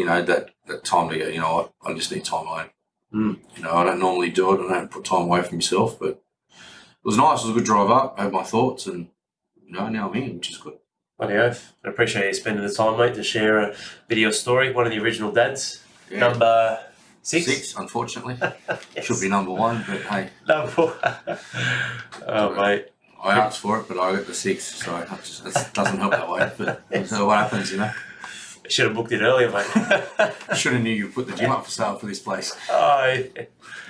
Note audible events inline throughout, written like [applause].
you know, that, that time to go, you know what, I just need time alone. Mm. You know, I don't normally do it. I don't put time away from myself, but it was nice. It was a good drive up. I had my thoughts and, you know, now I'm in, which is good. Bloody oath. I appreciate you spending the time, mate, to share a video story. One of the original dads. Yeah. Number six. Six, unfortunately. [laughs] Yes. Should be number one, but hey, Number [laughs] Oh, mate. I asked for it, but I got the six, so it doesn't help that way. But [laughs] so what happens, you know? Should have booked it earlier, mate. [laughs] Should have knew you put the gym up for sale for this place. oh, yeah.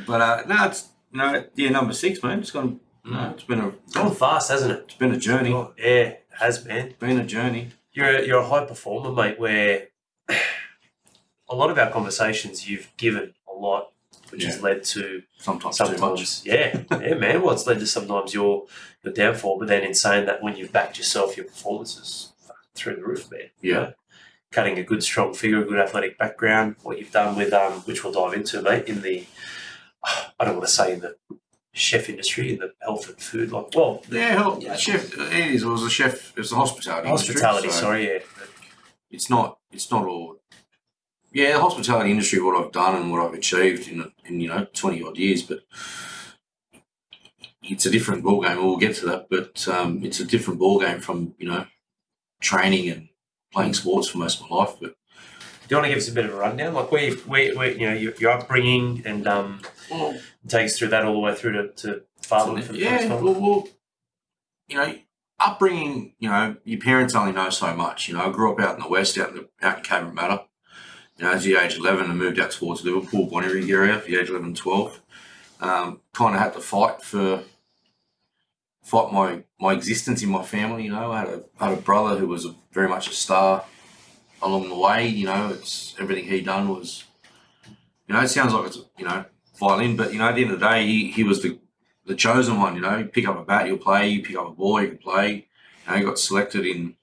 But uh, no, it's no, know, yeah, number six, man. It's gone. No, it's been a It's gone fast, hasn't it? it's been a journey. Oh, yeah, it has been. Been a journey. You're a, you're a high performer, mate, where a lot of our conversations you've given a lot, which has led to Sometimes, sometimes, [laughs] yeah, yeah, man. Well, it's led to sometimes your your downfall, but then in saying that, when you've backed yourself, your performance is through the roof, man. You Yeah. know? Cutting a good, strong figure, a good athletic background. What you've done with um, which we'll dive into, mate, in the I don't want to say in the chef industry, in the health and food, like well, Yeah, Yeah. chef. It is. It was a chef. It's a hospitality. industry, hospitality. so sorry, yeah. It's not. It's not all. Yeah, the hospitality industry. What I've done and what I've achieved in in you know twenty odd years, but it's a different ball game. We'll get to that, but um, it's a different ball game from you know training and playing sports for most of my life. But Do you want to give us a bit of a rundown, like where, where, where you know your, your upbringing, and um, take us through that all the way through to, to fatherhood the yeah, well, well, you know, upbringing, you know, your parents only know so much. You know, I grew up out in the west, out in the out in Cabramatta. You know, as the age eleven, I moved out towards Liverpool, Bonnyrigg area, the age 11, 12. Um, kind of had to fight for fight my my existence in my family. You know, I had a I had a brother who was a, very much a star along the way. You know, it's everything he done was. You know, it sounds like it's you know violin, but you know, at the end of the day, he, he was the the chosen one. You know, you pick up a bat, you'll play. You pick up a ball, you can play. You know, he got selected in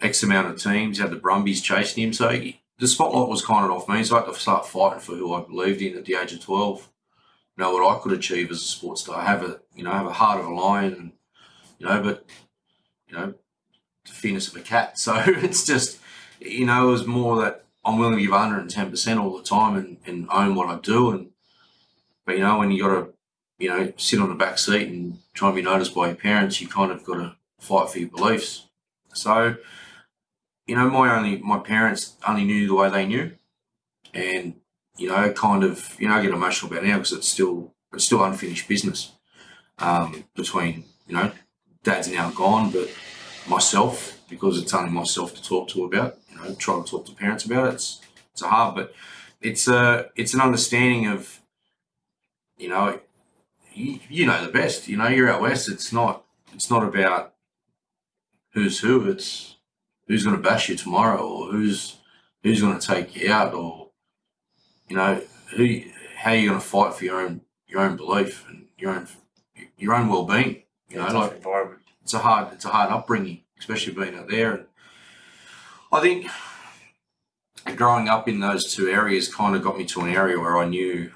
X amount of teams. Had the Brumbies chasing him, so he, the spotlight was kind of off me. So I had to start fighting for who I believed in at the age of twelve. Know what I could achieve as a sports star. I have a you know I have a heart of a lion, you know, but you know, the fierceness of a cat. [laughs] So it's just you know, it was more that I'm willing to give 110 percent all the time and, and own what I do. And but you know, when you got to you know, sit on the back seat and try and be noticed by your parents, you kind of got to fight for your beliefs. So, you know, my only my parents only knew the way they knew, and you know, kind of, you know, I get emotional about now because it's still it's still unfinished business um, between you know, dad's now gone, but myself because it's only myself to talk to about. You know, try to talk to parents about it. It's it's a hard, but it's a it's an understanding of, you know, you, you know the best. You know, you're out west. It's not. It's not about who's who. It's who's going to bash you tomorrow, or who's who's going to take you out, or you know who how you're going to fight for your own your own belief and your own your own well being. You know, like environment. it's a hard it's a hard upbringing, especially being out there. And I think growing up in those two areas kind of got me to an area where I knew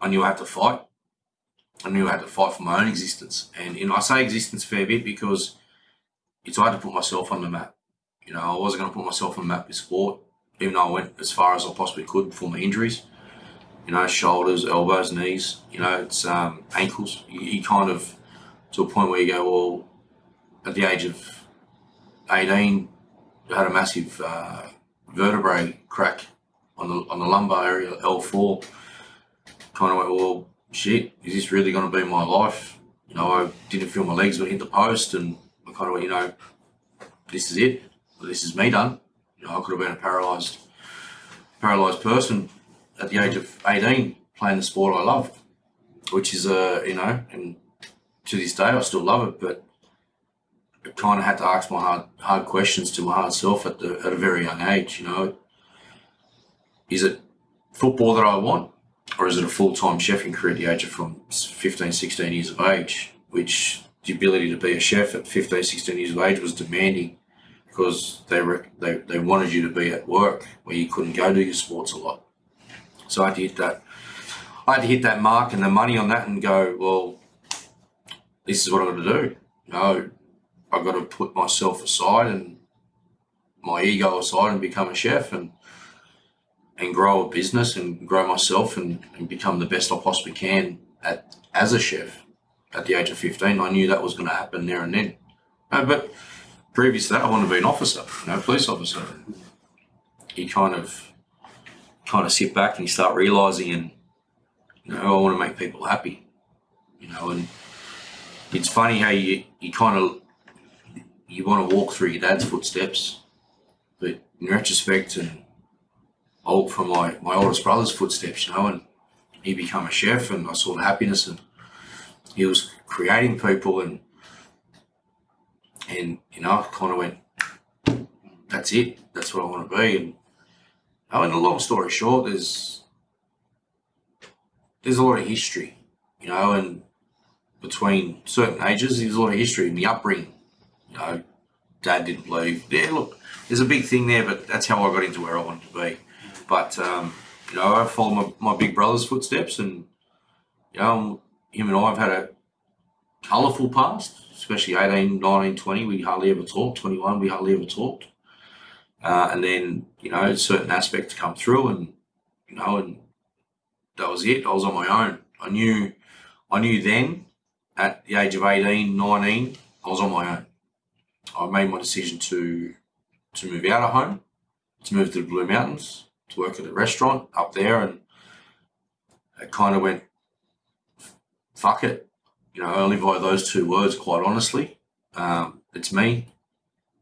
I knew I had to fight. I knew I had to fight for my own existence. And you know, I say existence a fair bit because it's hard to put myself on the map. You know, I wasn't going to put myself on the map with sport, even though I went as far as I possibly could before my injuries. You know, shoulders, elbows, knees. You know, it's um, ankles. You, you kind of to a point where you go, well, at the age of eighteen, I had a massive uh, vertebrae crack on the on the lumbar area, L four. Kind of went, well, shit, is this really going to be my life? You know, I didn't feel my legs would hit the post, and I kind of went, you know, this is it. This is me done. You know, I could have been a paralysed, paralysed person at the age of eighteen, playing the sport I loved, which is uh, you know, and to this day I still love it, but I kind of had to ask my hard, hard questions to my hard self at the at a very young age. You know, is it football that I want, or is it a full time chefing career at the age of from 15, 16 years of age? Which the ability to be a chef at 15, 16 years of age was demanding because they re- they they wanted you to be at work where you couldn't go do your sports a lot. So I had to hit that. I had to hit that mark and the money on that and go, well, this is what got to do. Know, I've got to put myself aside and my ego aside and become a chef and and grow a business and grow myself and, and become the best I possibly can at as a chef at the age of 15. I knew that was going to happen there and then. No, but previous to that, I wanted to be an officer, you know, police officer. You kind of kind of sit back and you start realizing and you know, I want to make people happy. You know, and it's funny how you, you kind of you want to walk through your dad's footsteps, but in retrospect, and walk from my, my oldest brother's footsteps, you know, and he became a chef, and I saw the happiness, and he was creating people, and and you know, I kind of went, that's it, that's what I want to be, and oh, and a long story short, there's there's a lot of history, you know, and between certain ages, there's a lot of history in the upbringing. You know, dad didn't believe. Yeah, look, there's a big thing there, but that's how I got into where I wanted to be. But um, you know, I followed my, my big brother's footsteps, and you know, him and I have had a colourful past, especially 18, 19, 20. We hardly ever talked. 21, we hardly ever talked. Uh, and then you know, certain aspects come through, and you know, and that was it. I was on my own. I knew, I knew then, at the age of 18, 19, I was on my own. I made my decision to to move out of home, to move to the Blue Mountains, to work at a restaurant up there, and it kind of went, fuck it. You know, only by those two words, quite honestly. Um, it's me,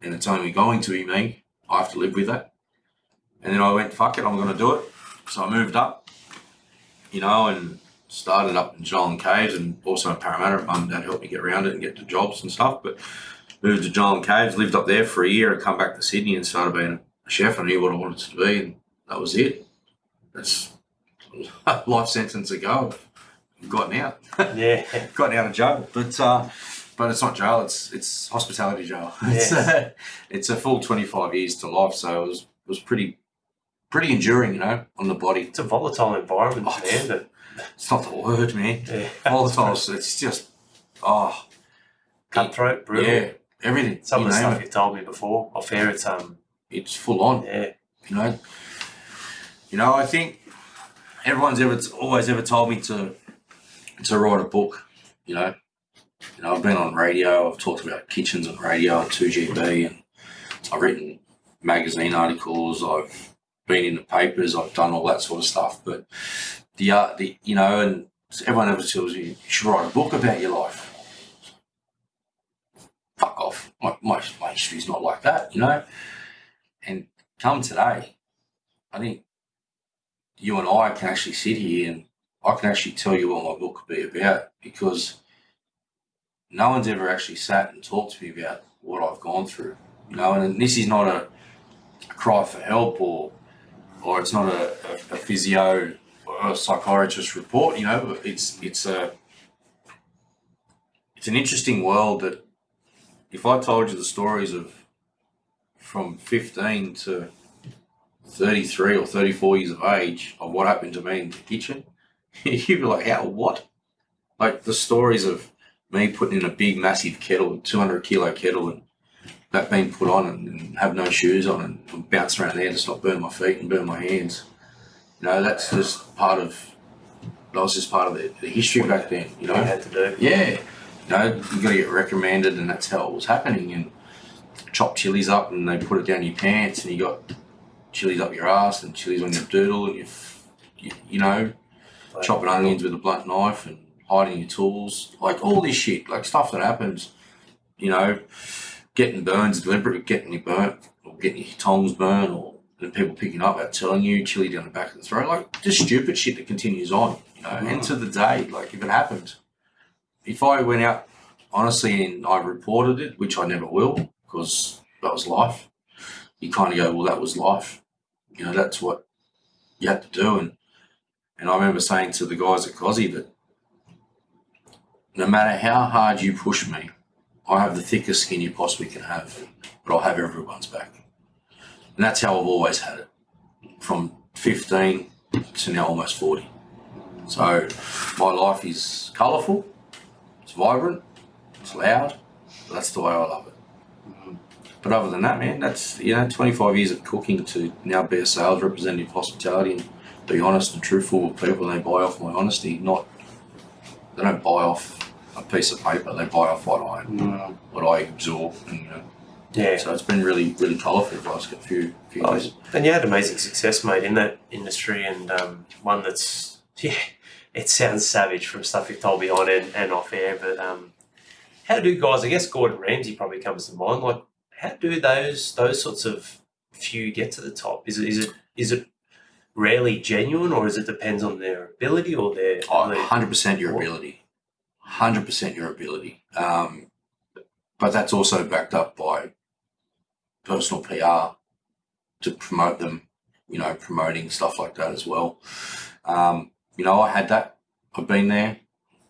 and it's only going to be me. I have to live with that. And then I went, fuck it, I'm going to do it. So I moved up, you know, and started up in Jenolan Caves and also in Parramatta. Mum and dad helped me get around it and get to jobs and stuff. But moved to Jenolan Caves, lived up there for a year, and come back to Sydney and started being a chef. I knew what I wanted to be, and that was it. That's [laughs] life sentence ago. I've gotten out, [laughs] Yeah. gotten out of jail, but uh, but it's not jail. It's it's hospitality jail. [laughs] It's uh, it's a full twenty five years to life, so it was was pretty pretty enduring, you know, on the body. It's a volatile environment, Oh, man. It's not the word, man. yeah. [laughs] Volatile. it's just oh cutthroat, brutal. yeah, everything. Some you of the stuff it. you've told me before off air, it's um, It's full on. yeah, you know you know i think everyone's ever always ever told me to to write a book you know? You know i've been on radio i've talked about kitchens on radio on 2gb and i've written magazine articles i've been in the papers i've done all that sort of stuff but the uh the you know and everyone ever tells you you should write a book about your life. Fuck off. My, my, my history's not like that you know? And come today I think you and I can actually sit here and I can actually tell you what my book could be about because no one's ever actually sat and talked to me about what I've gone through. You know, and this is not a, cry for help or or it's not a, a, a physio or a psychiatrist report, you know, it's it's a it's an interesting world that if I told you the stories of from fifteen to 33 or 34 years of age of what happened to me in the kitchen, [laughs] you'd be like, how, what? Like the stories of me putting in a big, massive kettle, 200 kilo kettle, and that being put on and, and have no shoes on and, and bounce around there to not burn my feet and burn my hands. You know, that's just part of, that was just part of the, the history back then, you you know? had to do. Yeah. You know, you got to get recommended, and that's how it was happening. And chop chilies up, and they put it down your pants, and you got chilies up your ass, and chilies on your doodle, and you, you, you know, chopping onions with a blunt knife, and hiding your tools, like all this shit, like stuff that happens. You know, getting burns, deliberate getting you burnt, or getting your tongs burnt, or and people picking up out telling you chili down the back of the throat, like just stupid shit that continues on. You know, and to the day, like if it happened, if I went out honestly and I reported it, which I never will, because that was life. You kind of go, well, that was life. You know, that's what you had to do. And and I remember saying to the guys at Cozzy that no matter how hard you push me, I have the thickest skin you possibly can have, but I'll have everyone's back. And that's how I've always had it, from 15 to now almost 40. So my life is colourful, it's vibrant, it's loud. That's the way I love it. But other than that, man, that's you know, 25 years of cooking to now be a sales representative hospitality and be honest and truthful with people. They buy off my honesty, not they don't buy off a piece of paper. They buy off what I Mm. what I absorb, and you know, Yeah. so it's been really really colourful the last few few Oh, years. and you had amazing success, mate, in that industry, and um, one that's [laughs] yeah, it sounds savage from stuff you've told me on and, and off air, but um, how do guys? I guess Gordon Ramsay probably comes to mind. Like, how do those those sorts of few get to the top? Is it is it is it rarely genuine, or is it depends on their ability or their? Oh, 100% your ability. 100% your ability. Um, but that's also backed up by personal PR to promote them, you know, promoting stuff like that as well. Um, you know, I had that. I've been there,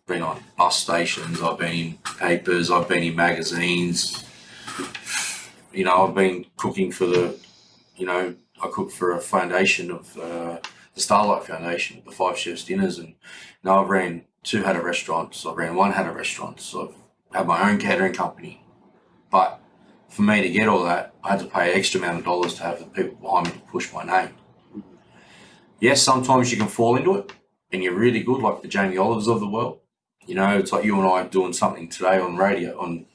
been on bus stations, I've been in papers, I've been in magazines. You know, I've been cooking for the, you know, I cook for a foundation of uh, the Starlight Foundation, the Five Chefs Dinners, and now I've ran two had a restaurants. I've ran one had a restaurant. So I've had my own catering company. But for me to get all that, I had to pay extra amount of dollars to have the people behind me to push my name. Yes, sometimes you can fall into it and you're really good, like the Jamie Olivers of the world. You know, it's like you and I doing something today on radio, on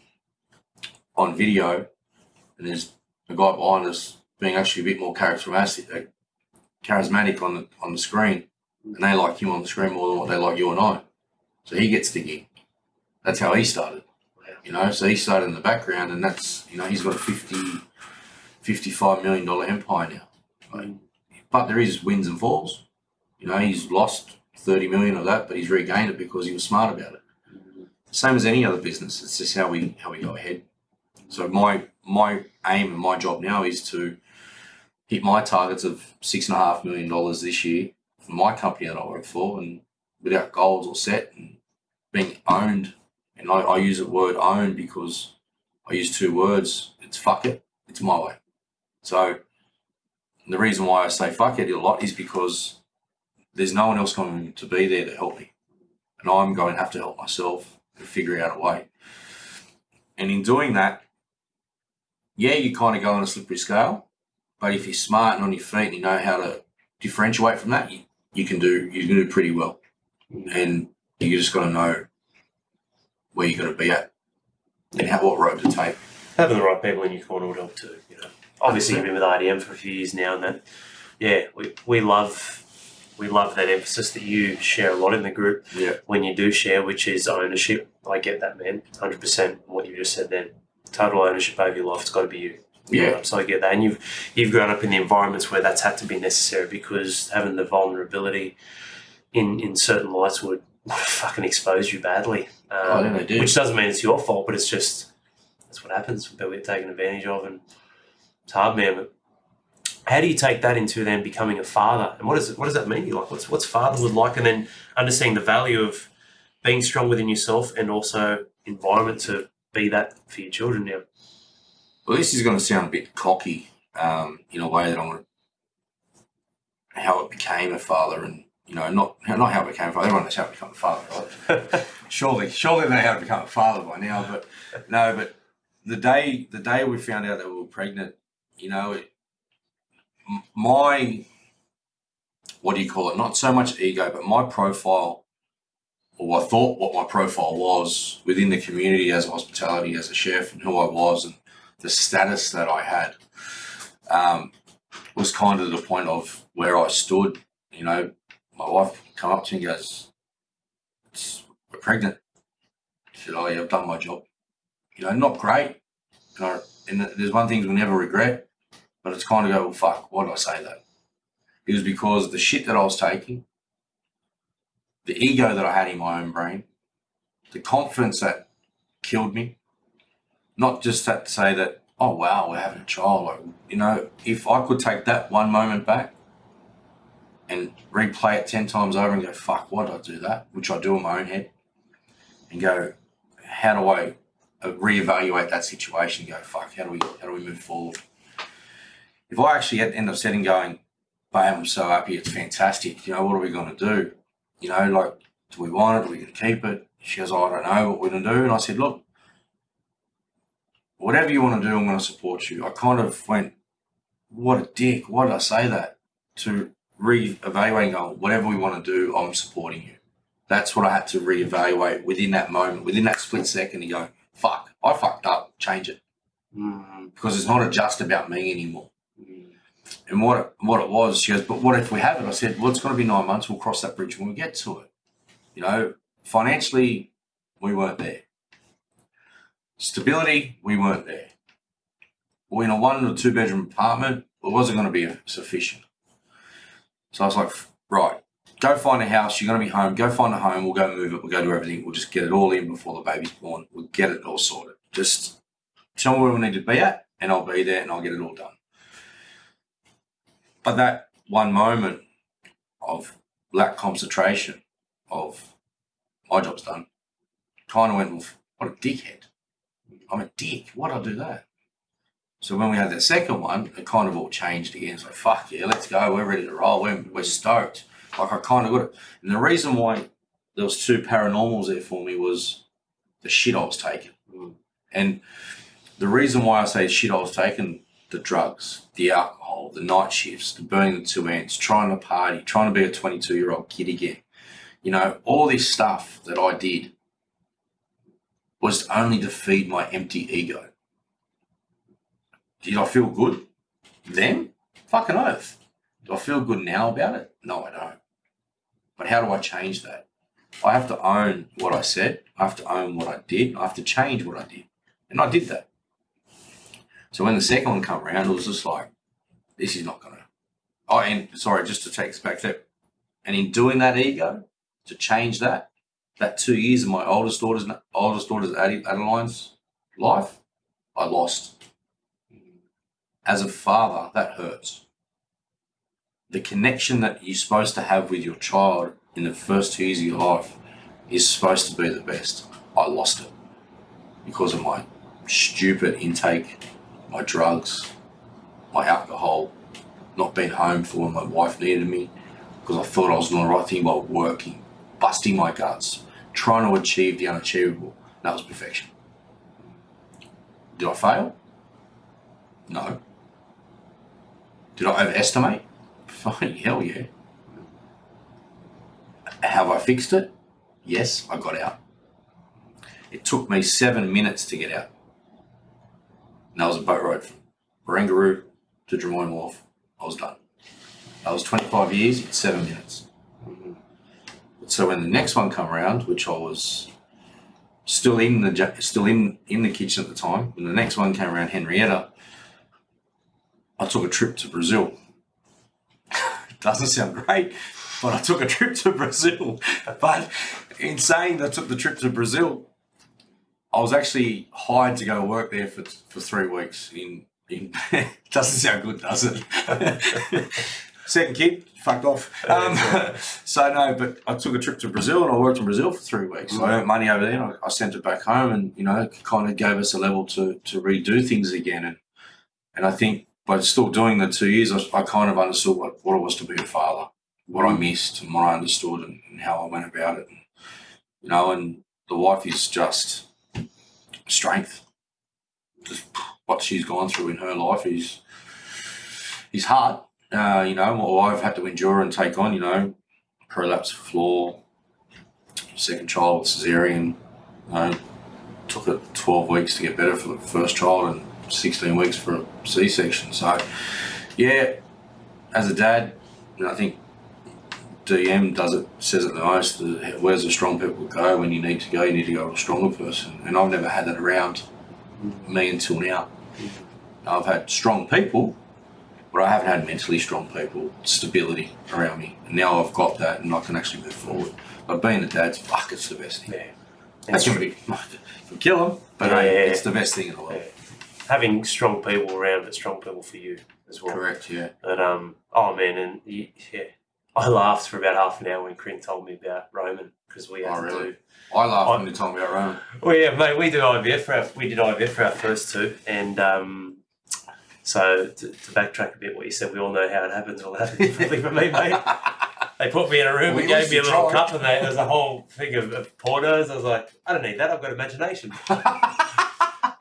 on video, and there's a guy behind us being actually a bit more charismatic, uh, charismatic on the on the screen, and they like him on the screen more than what they like you and I. So he gets the gig. That's how he started. You know, so he started in the background, and that's you know he's got a 50, 55 million dollar empire now. But there is wins and falls. You know, he's lost thirty million of that, but he's regained it because he was smart about it. Same as any other business. It's just how we how we go ahead. So my my aim and my job now is to hit my targets of six and a half million dollars this year for my company that I work for, and without goals or set and being owned. And I, I use the word owned because I use two words. It's fuck it. It's my way. So the reason why I say fuck it a lot is because there's no one else going to be there to help me. And I'm going to have to help myself and figure out a way. And in doing that, yeah, you kind of go on a slippery scale. But if you're smart and on your feet and you know how to differentiate from that, you, you can do you can do pretty well. And you just got to know where you're going to be at and how, what road to take. having the right people in your corner would help too. You know, obviously you've been with RDM for a few years now, and that yeah, we, we love we love that emphasis that you share a lot in the group Yeah. when you do share, which is ownership. I get that, man, hundred percent. What you just said then, total ownership over your life. It's got to be you. Yeah. So I get that, and you've you've grown up in the environments where that's had to be necessary because having the vulnerability in in certain lights would [laughs] fucking expose you badly. Um, Oh, yeah, they do. Which doesn't mean it's your fault, but it's just that's what happens. But we're taken advantage of, and it's hard, man. But how do you take that into then becoming a father, and what does what does that mean? Like, what's what's fatherhood like, and then understanding the value of being strong within yourself and also environment to be that for your children now. Well, this is going to sound a bit cocky um, in a way that I'm going to how it became a father, and you know, not not how it became a father. Everyone knows how to become a father, right? [laughs] surely, surely they know how to become a father by now. But no, but the day the day we found out that we were pregnant, you know, it, my what do you call it? Not so much ego, but my profile, or I thought what my profile was within the community as a hospitality, as a chef, and who I was, and the status that I had um, was kind of the point of where I stood. You know, my wife come up to me and goes, "We're pregnant." I said, "Oh yeah, I've done my job." You know, not great. And, I, and there's one thing we'll never regret, but it's kind of go, "Well, fuck, why did I say that?" It was because the shit that I was taking, the ego that I had in my own brain, the confidence that killed me, not just that to say that, oh wow, we're having a child. Like, you know, if I could take that one moment back and replay it ten times over and go, fuck, why did I do that? Which I do in my own head, and go, how do I uh, reevaluate that situation? And go, fuck, how do we how do we move forward? If I actually end up sitting going, bam, I'm so happy, it's fantastic. You know, what are we going to do? You know, like, do we want it? Are we going to keep it? She goes, oh, I don't know what we're going to do. And I said, look, whatever you want to do, I'm going to support you. I kind of went, what a dick. Why did I say that? To re-evaluate and go, whatever we want to do, I'm supporting you. That's what I had to re-evaluate within that moment, within that split second. And go, fuck, I fucked up. Change it Mm, because it's not just about me anymore. mm, And what it, what it was, she goes, but what if we have it? I said, well, it's going to be nine months. We'll cross that bridge when we get to it. You know, financially, we weren't there. Stability, we weren't there. We're in a one or two bedroom apartment. It wasn't going to be sufficient. So I was like, right, go find a house. You're going to be home. Go find a home. We'll go move it. We'll go do everything. We'll just get it all in before the baby's born. We'll get it all sorted. Just tell me where we need to be at, and I'll be there and I'll get it all done. But that one moment of lack concentration, of my job's done, kind of went, well, what a dickhead. I'm a dick. Why'd I do that? So when we had that second one, it kind of all changed again. It's like, fuck yeah, let's go. We're ready to roll. We're, we're stoked. Like I kind of got it. And the reason why there was two paranormals there for me was the shit I was taking. mm, And the reason why I say shit I was taking, the drugs, the alcohol, the night shifts, the burning the two ants, trying to party, trying to be a 22 year old kid again. You know, all this stuff that I did was only to feed my empty ego. Did I feel good then? Fucking oath. Do I feel good now about it? No, I don't. But how do I change that? I have to own what I said. I have to own what I did. I have to change what I did. And I did that. So when the second one come around, it was just like, this is not gonna. Oh, and sorry, just to take us back there. And in doing that ego, to change that, that two years of my oldest daughter's oldest daughter's Adeline's life, I lost. As a father, that hurts. The connection that you're supposed to have with your child in the first two years of your life is supposed to be the best. I lost it because of my stupid intake, my drugs, my alcohol, not being home for when my wife needed me, because I thought I was doing the right thing by working, busting my guts, trying to achieve the unachievable. That was perfection. Did I fail? No. Did I overestimate? [laughs] Fine, hell yeah. Have I fixed it? Yes, I got out. It took me seven minutes to get out. And that was a boat ride from Barangaroo to Drummoyne Wharf. I was done. That was 25 years in seven minutes. So when the next one come around, which I was still in the still in in the kitchen at the time, when the next one came around, Henrietta, I took a trip to Brazil. [laughs] Doesn't sound great, but I took a trip to Brazil. [laughs] But in saying that I took the trip to Brazil, I was actually hired to go work there for for three weeks. In in [laughs] doesn't sound good, does it? Second kid, fucked off. Um, [laughs] so no, but I took a trip to Brazil and I worked in Brazil for three weeks. So I earned money over there. And I, I sent it back home, and you know, kind of gave us a level to to redo things again. And and I think by still doing the two years, I, I kind of understood what, what it was to be a father, what I missed, and what I understood, and, and how I went about it. And, you know, and the wife is just strength. Just what she's gone through in her life is is hard. Uh, you know, what I've had to endure and take on. You know, prolapse floor, second child with cesarean. Took it twelve weeks to get better for the first child and sixteen weeks for a C section. So, yeah, as a dad, I think DM does it says it the most. The, where's the strong people go when you need to go? You need to go to a stronger person, and I've never had that around me until now. I've had strong people, but I haven't had mentally strong people, stability around me. And now I've got that, and I can actually move forward. But being a dad's fuck, it's the best thing. yeah. That's gonna be [laughs] can kill them, but Yeah, hey, yeah, it's the best thing in the world. Yeah. Having strong people around, but strong people for you as well. Correct. Yeah. But, um, oh man, and you, yeah, I laughed for about half an hour when Corinne told me about Roman because we had Oh, to really? do. I laughed I- when you told me about Roman. Well, yeah, mate, we do IVF for our, we did IVF for our first two, and um, so to, to backtrack a bit, what you said, we all know how it happens. Well, that differently for me, mate. [laughs] They put me in a room We and gave me a little cup, and they, there was a whole thing of, of. I was like, I don't need that. I've got imagination. [laughs]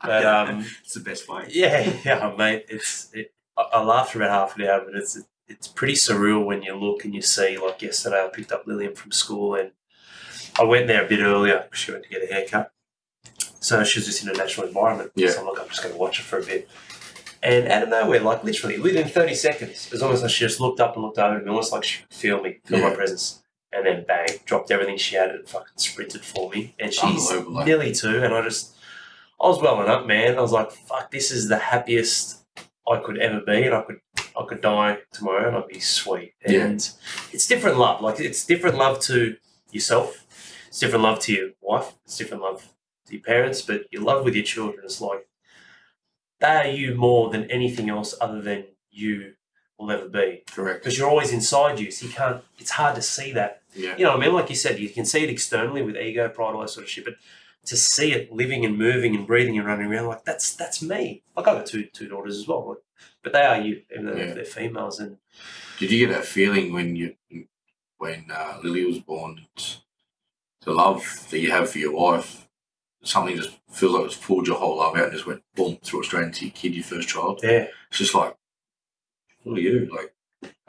But um, it's the best way. yeah, [laughs] yeah, mate. It's it, I, I laughed for about half an hour, but it's it's pretty surreal when you look and you see. Like yesterday, I picked up Lillian from school, and I went there a bit earlier because she went to get a haircut. So she was just in a natural environment. Yeah. So I'm like, I'm just going to watch her for a bit. And out of nowhere, like literally within 30 seconds, as long as she just looked up and looked over me, almost like she could feel me, feel my presence. And then bang, dropped everything she had and fucking sprinted for me. And she's nearly two. And I just, I was welling up, man. I was like, fuck, this is the happiest I could ever be. And I could, I could die tomorrow and I'd be sweet. Yeah. And it's different love. Like it's different love to yourself. It's different love to your wife. It's different love to your parents. But your love with your children is like, they are you more than anything else other than you will ever be. Correct. Because you're always inside you. So you can't, it's hard to see that Yeah. you know what I mean? Like you said, you can see it externally with ego, pride, all that sort of shit, but to see it living and moving and breathing and running around, like that's that's me. Like I've got two two daughters as well, like, but they are you, even though Yeah. they're females. And Did you get that feeling when you when uh, Lily was born? The love that you have for your wife, something just feels like it's pulled your whole love out and just went boom through it straight into your kid, your first child. yeah, It's just like, what are you like?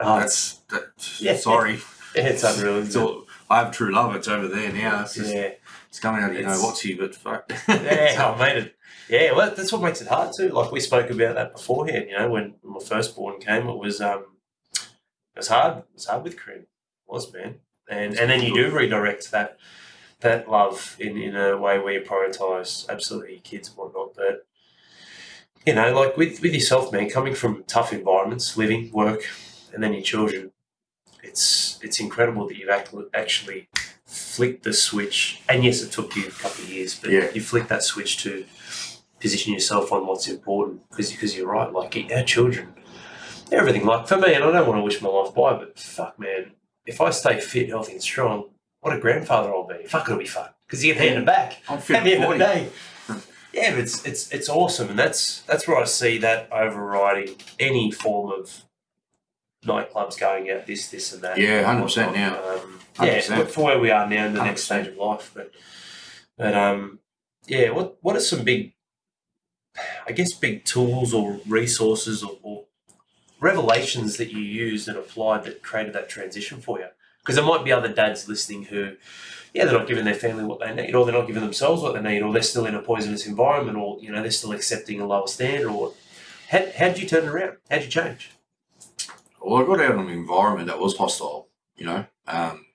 oh, That's that. Yeah. Sorry, [laughs] it's unreal. It's it? all, I have true love. It's over there now. It's just yeah, it's coming out of you know what's you, but fuck. [laughs] yeah, I made it. Yeah, well, that's what makes it hard too. Like we spoke about that beforehand. You know, when my firstborn came, it was um, it was hard. It was hard with Corinne. It was man, and and then you do redirect that that love in in a way where you prioritize absolutely your kids and whatnot. But you know, like with with yourself, man, coming from tough environments, living, work, and then your children, it's it's incredible that you've act- actually flicked the switch. And yes, it took you a couple of years, but Yeah. you flicked that switch to position yourself on what's important because because you're right. Like our children, everything. Like for me, and I don't want to wish my life by, but fuck, man, if I stay fit, healthy, and strong, what a grandfather I'll be. Fuck, it'll be fun because you get hand it back I'm at the end of the day. Yeah, but it's it's it's awesome, and that's that's where I see that overriding any form of nightclubs going out this this and that. Yeah, 100% now. Um, yeah, 100%. for where we are now in the next 100%. stage of life, but but um, yeah, what what are some big, I guess, big tools or resources or, or revelations that you used and applied that created that transition for you? Because there might be other dads listening who, yeah, they're not giving their family what they need, or they're not giving themselves what they need, or they're still in a poisonous environment, or you know they're still accepting a lower standard. Or how how did you turn it around? How did you change? Well, I got out of an environment that was hostile, you know, um,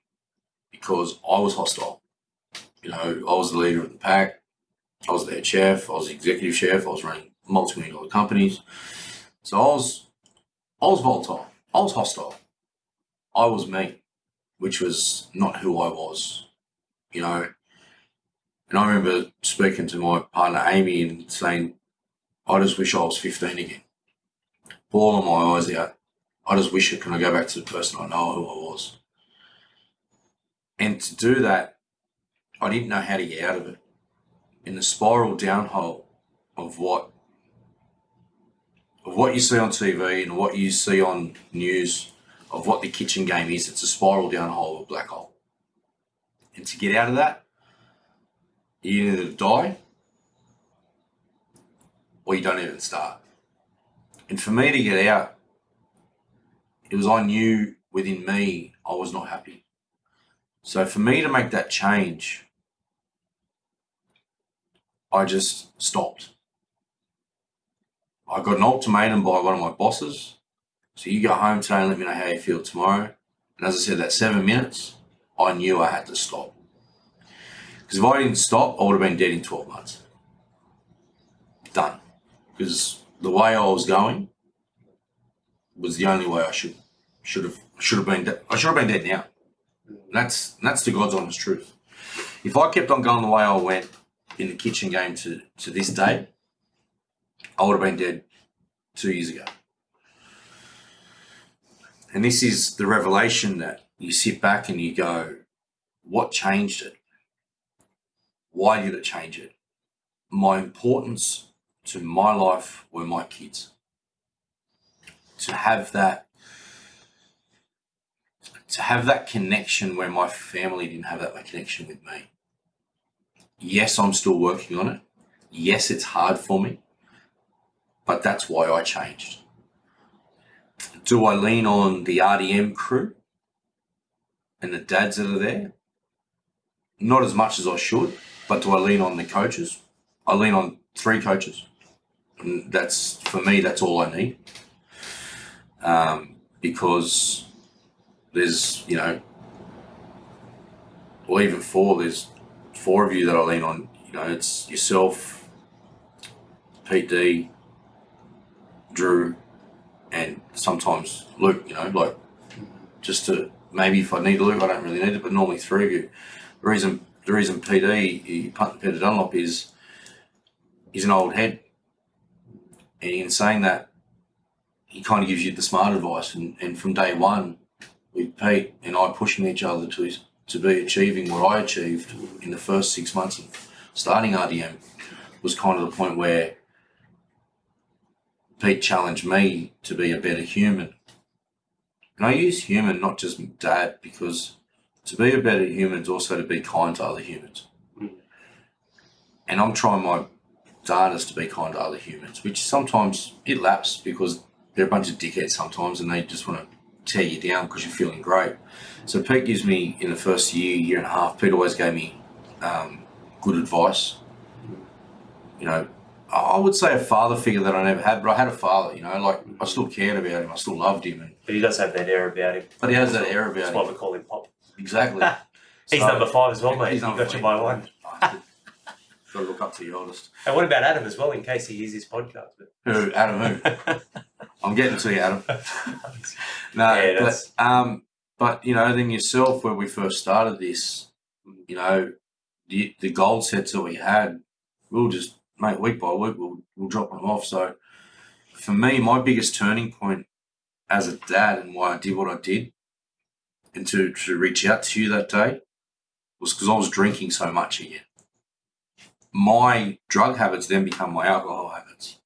because I was hostile. You know, I was the leader of the pack. I was the head chef. I was the executive chef. I was running multi-million dollar companies. So I was, I was volatile. I was hostile. I was me, which was not who I was. You know, and I remember speaking to my partner Amy and saying, "I just wish I was 15 again." Bawling my eyes out. I just wish I could go back to the person I know who I was. And to do that, I didn't know how to get out of it. In the spiral downhole of what of what you see on TV and what you see on news of what the kitchen game is, it's a spiral downhole, a black hole. And to get out of that, you either die or you don't even start. And for me to get out, it was I knew within me I was not happy. So for me to make that change, I just stopped. I got an ultimatum by one of my bosses. So you go home today and let me know how you feel tomorrow. And as I said, that seven minutes, I knew I had to stop. Because if I didn't stop, I would have been dead in 12 months. Done. Because the way I was going was the only way I should should have should have been de- I should have been dead now. That's that's the God's honest truth. If I kept on going the way I went in the kitchen game to to this day, I would have been dead two years ago. And this is the revelation that you sit back and you go, what changed it? Why did it change it? My importance to my life were my kids. To have that to have that connection where my family didn't have that connection with me. Yes, I'm still working on it. yes, it's hard for me, but that's why I changed. Do I lean on the RDM crew and the dads that are there? Not as much as I should, but do I lean on the coaches? I lean on three coaches. And that's for me, that's all I need. Um, because there's, you know, or even four, there's four of you that I lean on. You know, it's yourself, Pete D, Drew, and sometimes Luke, you know, like just to maybe if I need a Luke, I don't really need it, but normally three of you. The reason the reason PD Peter Dunlop is he's an old head. And in saying that, he kind of gives you the smart advice and, and from day one with Pete and I pushing each other to to be achieving what I achieved in the first six months of starting RDM was kind of the point where Pete challenged me to be a better human. And I use human, not just dad, because to be a better human is also to be kind to other humans. And I'm trying my darndest to be kind to other humans, which sometimes it laps because they're a bunch of dickheads sometimes and they just want to tear you down because you're feeling great. So Pete gives me in the first year, year and a half. Pete always gave me um, good advice. You know, I would say a father figure that I never had, but I had a father. You know, like I still cared about him, I still loved him, and But he does have that air about him. but he has that air about That's about why him. we call him Pop. Exactly. [laughs] He's So- number five as well, mate. He's You got you by one. [laughs] Got to look up to the oldest. And what about Adam as well, in case he hears his podcast? Who? Adam? Who? [laughs] I'm getting to you, Adam. No, Yeah, but um, but you know, then yourself, when we first started this, you know, the the goal sets that we had, we'll just mate week by week, we'll we'll drop them off. So, for me, my biggest turning point as a dad and why I did what I did, and to to reach out to you that day, was because I was drinking so much again. My drug habits then become my alcohol habits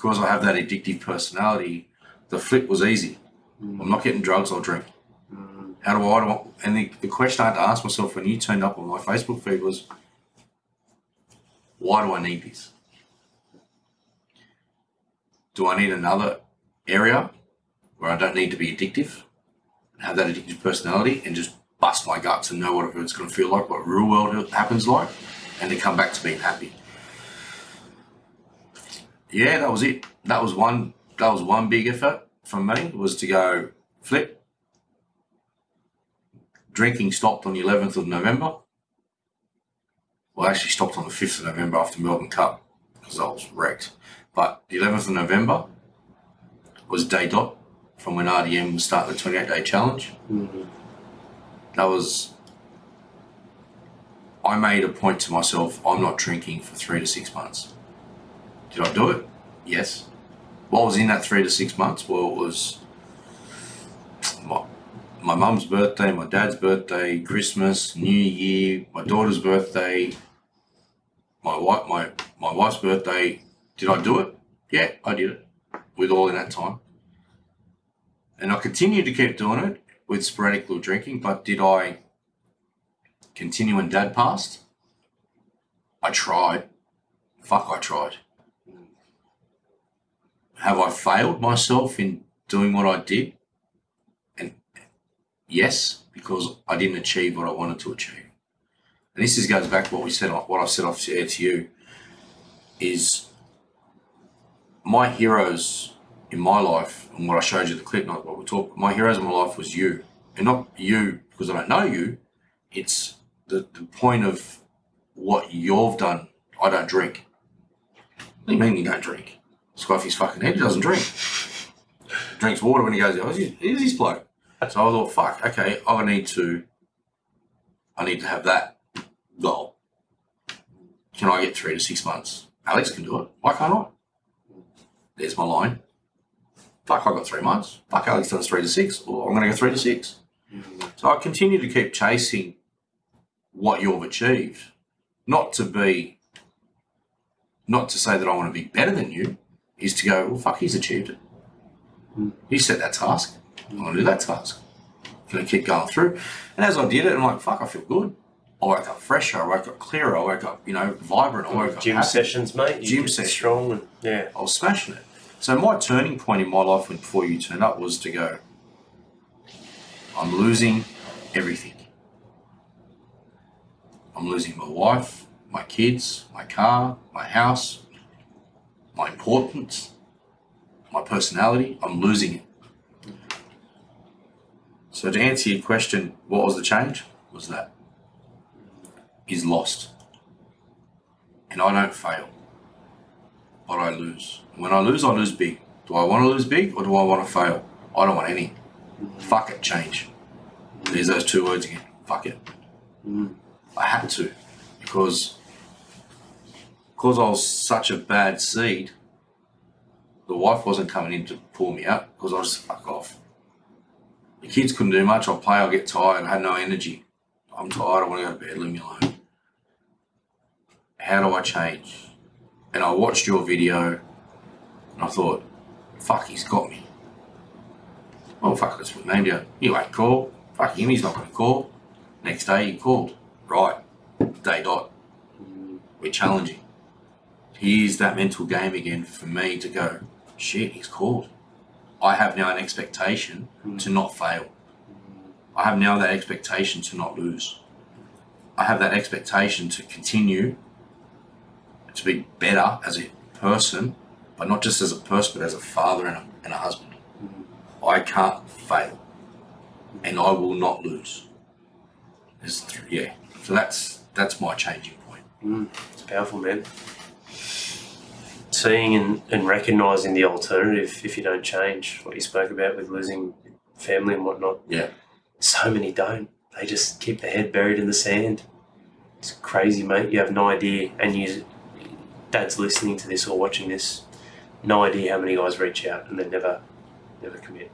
because I have that addictive personality, the flip was easy. I'm not getting drugs, I'll drink. Mm. How do I, I don't, and the, the question I had to ask myself when you turned up on my Facebook feed was, why do I need this? Do I need another area where I don't need to be addictive, and have that addictive personality, and just bust my guts and know what it's going to feel like, what real world happens like, and to come back to being happy? yeah, that was it. That was one. That was one big effort from me was to go flip. Drinking stopped on the eleventh of November. Well, I actually stopped on the fifth of November after Melbourne Cup because I was wrecked. But the eleventh of November was day dot from when RDM was starting the twenty-eight day challenge. Mm. That was. I made a point to myself. I'm not drinking for three to six months. Did I do it? Yes. What was in that three to six months? Well, it was my my mum's birthday, my dad's birthday, Christmas, New Year, my daughter's birthday, my wife, my my wife's birthday. Did I do it? Yeah, I did it. With all in that time, and I continued to keep doing it with sporadic little drinking. But did I continue when Dad passed? I tried. Fuck, I tried have I failed myself in doing what I did? Yes, because I didn't achieve what I wanted to achieve. And this is, goes back to what we said, what I said off to you, is my heroes in my life, and what I showed you the clip, not what we talked. My heroes in my life was you, and not you because I don't know you. It's the, the point of what you've done. I don't drink. What do you mean you don't drink? It's off his fucking head. He doesn't drink. Drinks water when he goes, oh, this bloke. So I thought, fuck, okay, I need to, I need to have that goal. Can I get three to six months? Alex can do it. Why can't I? There's my line. Fuck, I got three months. Fuck, Alex does three to six. Well, I'm going to go three to six. So I continue to keep chasing what you've achieved, not to be, not to say that I want to be better than you, is to go, well, fuck, he's achieved it. He set that task. To do that task. I'm going to keep going through. And as I did it, I'm like, fuck, I feel good. I woke up fresher, I woke up clearer, I woke up, you know, vibrant, I woke up Gym sessions, mate. You Gym get session. strong and yeah. I was smashing it. So my turning point in my life when before you turned up was to go, I'm losing everything. I'm losing my wife, my kids, my car, my house, my importance, my personality. I'm losing it. So to answer your question, what was the change? Was that is lost. And I don't fail but I lose. When I lose, I lose big. Do I want to lose big or do I want to fail? I don't want any. Fuck it, change. There's those two words again. Fuck it. Mm. I had to because because I was such a bad seed. The wife wasn't coming in to pull me out because I was just fuck off. The kids couldn't do much. I'll play. I'll get tired. I had no energy. I'm tired. I want to go to bed. Leave me alone. How do I change? and I watched your video and I thought, fuck, he's got me. Oh, fuck, let's put name down. You ain't call. Fuck him, he's not going to call. Next day, he called. Right. Day dot. We're challenging. Here's that mental game again for me to go, shit, he's called. I have now an expectation to not fail. I have now that expectation to not lose. I have that expectation to continue to be better as a person, but not just as a person, but as a father and a, and a husband. I can't fail, and I will not lose. Th- yeah, so that's that's my changing point. Mm. It's powerful, man. Seeing and, and recognizing the alternative if you don't change, what you spoke about with losing family and whatnot. Yeah. So many don't. They just keep their head buried in the sand. It's crazy, mate. You have no idea, and you, dad's listening to this or watching this, no idea how many guys reach out and they never, never commit.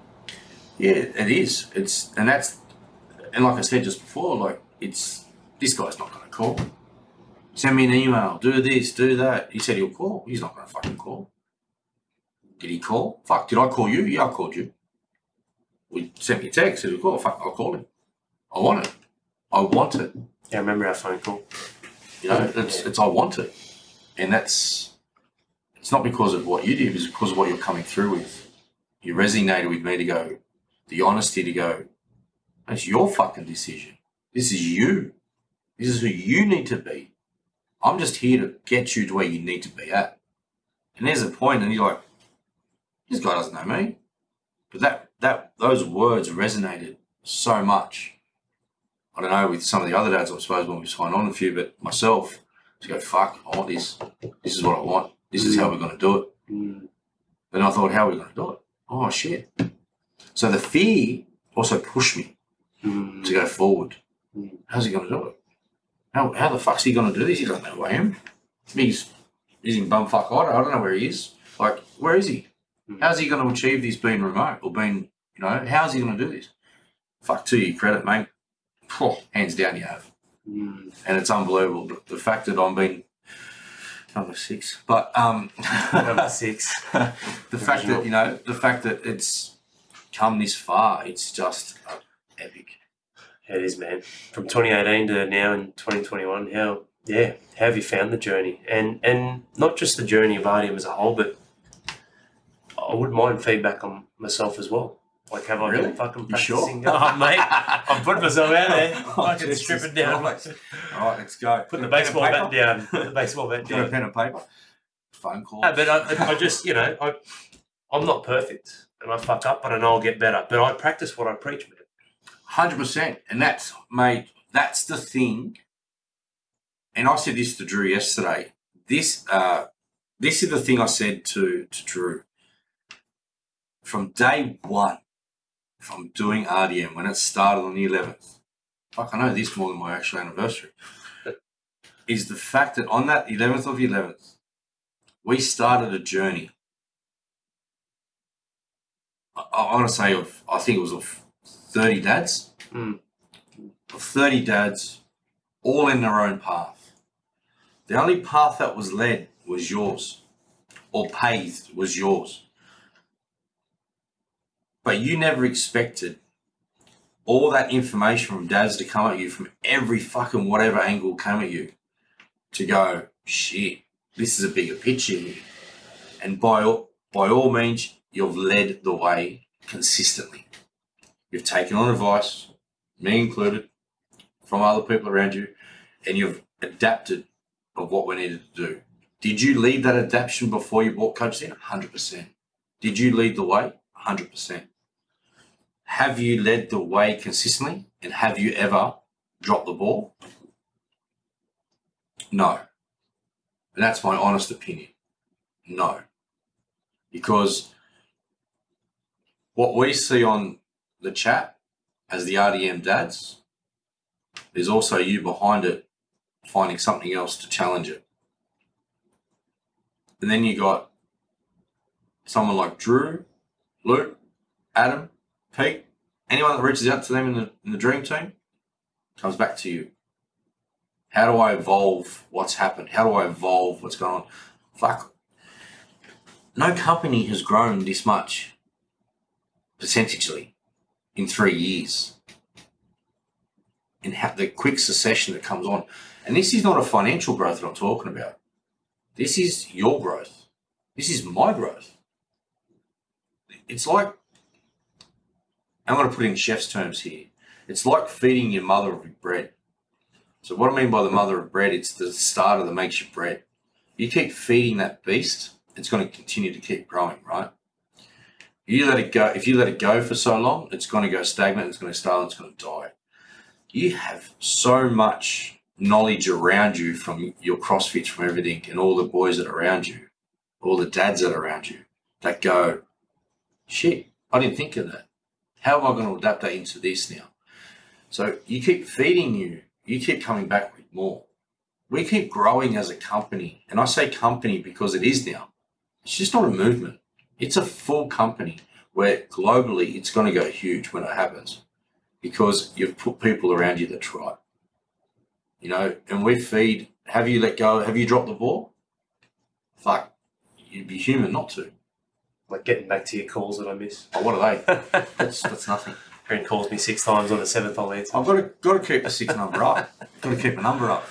Yeah, it is. It's and that's and like I said just before, like it's this guy's not going to call. Send me an email. Do this. Do that. He said he'll call. He's not going to fucking call. Did he call? Fuck. Did I call you? Yeah, I called you. We sent me a text. Said he'll call. Fuck. I'll call him. I want it. I want it. Yeah, I remember our phone call. You know, it's it's I want it, and that's it's not because of what you did. It's because of what you're coming through with. You resonated with me to go, the honesty to go. that's your fucking decision. This is you. This is who you need to be. I'm just here to get you to where you need to be at. And there's a point, and you're like, this guy doesn't know me. But that that those words resonated so much. I don't know with some of the other dads, I suppose, when we signed on a few, but myself to go, fuck, I want this. This is what I want. This is how we're going to do it. Mm. Then I thought, how are we going to do it? Oh, shit. So the fear also pushed me Mm. to go forward. Mm. How's he going to do it? How, how the fuck's he going to do this? He doesn't know who I am. He's, he's in bumfuck I don't know where he is. Like, where is he? Mm. How's he going to achieve this being remote or being, you know, how's he going to do this? Fuck to your credit, mate. Phew, hands down, you have. Mm. And it's unbelievable. The, the fact that I'm being number six, but um, Number [laughs] six. the fact that you know the fact that it's come this far, it's just epic. It is, man. From 2018 to now in 2021, how yeah, how have you found the journey? And and not just the journey of RDM as a whole, but I wouldn't mind feedback on myself as well. Like, have I Really? been fucking You sure? Oh, mate, [laughs] I'm putting myself out there. [laughs] Oh, I can Jesus strip it down. Christ. All right, let's go. Put the Got a pen and baseball bat down. Put the baseball bat Got [laughs] a pen and paper. Phone call. No, but I, I just, you know, I, I'm not perfect, and I fuck up, but I know I'll get better. But I practice what I preach, man. Hundred percent, and that's mate. That's the thing. And I said this to Drew yesterday. This, uh, this is the thing I said to to Drew. From day one, from doing RDM when it started on the eleventh. Fuck, I know this more than my actual anniversary. [laughs] Is the fact that on that eleventh of eleventh, we started a journey. I, I want to say of I think it was of thirty dads Mm. of 30 dads, all in their own path. The only path that was led was yours, or paved was yours. But you never expected all that information from dads to come at you from every fucking whatever angle come at you to go, shit, this is a bigger picture here. And by all, by all means, you've led the way consistently. You've taken on advice, me included, from other people around you, and you've adapted of what we needed to do. Did you lead that adaptation before you brought coaches in? 100%. Did you lead the way? 100%. Have you led the way consistently? And have you ever dropped the ball? No. And that's my honest opinion. No. Because what we see on the chat as the RDM dads, there's also you behind it finding something else to challenge it. And then you got someone like Drew, Luke, Adam, Pete, anyone that reaches out to them in the, in the dream team comes back to you. How do I evolve what's happened? How do I evolve what's going on? Fuck. No company has grown this much percentagely in three years. And how the quick succession that comes on. And this is not a financial growth that I'm talking about. This is your growth. This is my growth. It's like, I'm going to put in chef's terms here. It's like feeding your mother with bread. So, what I mean by the mother of bread, it's the starter that makes your bread. You keep feeding that beast, it's going to continue to keep growing, right? You let it go. If you let it go for so long, it's going to go stagnant. It's going to start. It's going to die. You have so much knowledge around you from your CrossFits, from everything, and all the boys that are around you, all the dads that are around you, that go, shit, I didn't think of that. How am I going to adapt that into this now? So you keep feeding you, you keep coming back with more. We keep growing as a company, and I say company because it is now. It's just not a movement. It's a full company where globally it's going to go huge when it happens because you've put people around you that try. You know, and we feed. Have you let go? Have you dropped the ball? Fuck, you'd be human not to. Like getting back to your calls that I miss. Oh, what are they? [laughs] That's that's nothing. Karen calls me six times on the seventh I'll answer. I've got to got to keep the six number up. Got to keep the number up.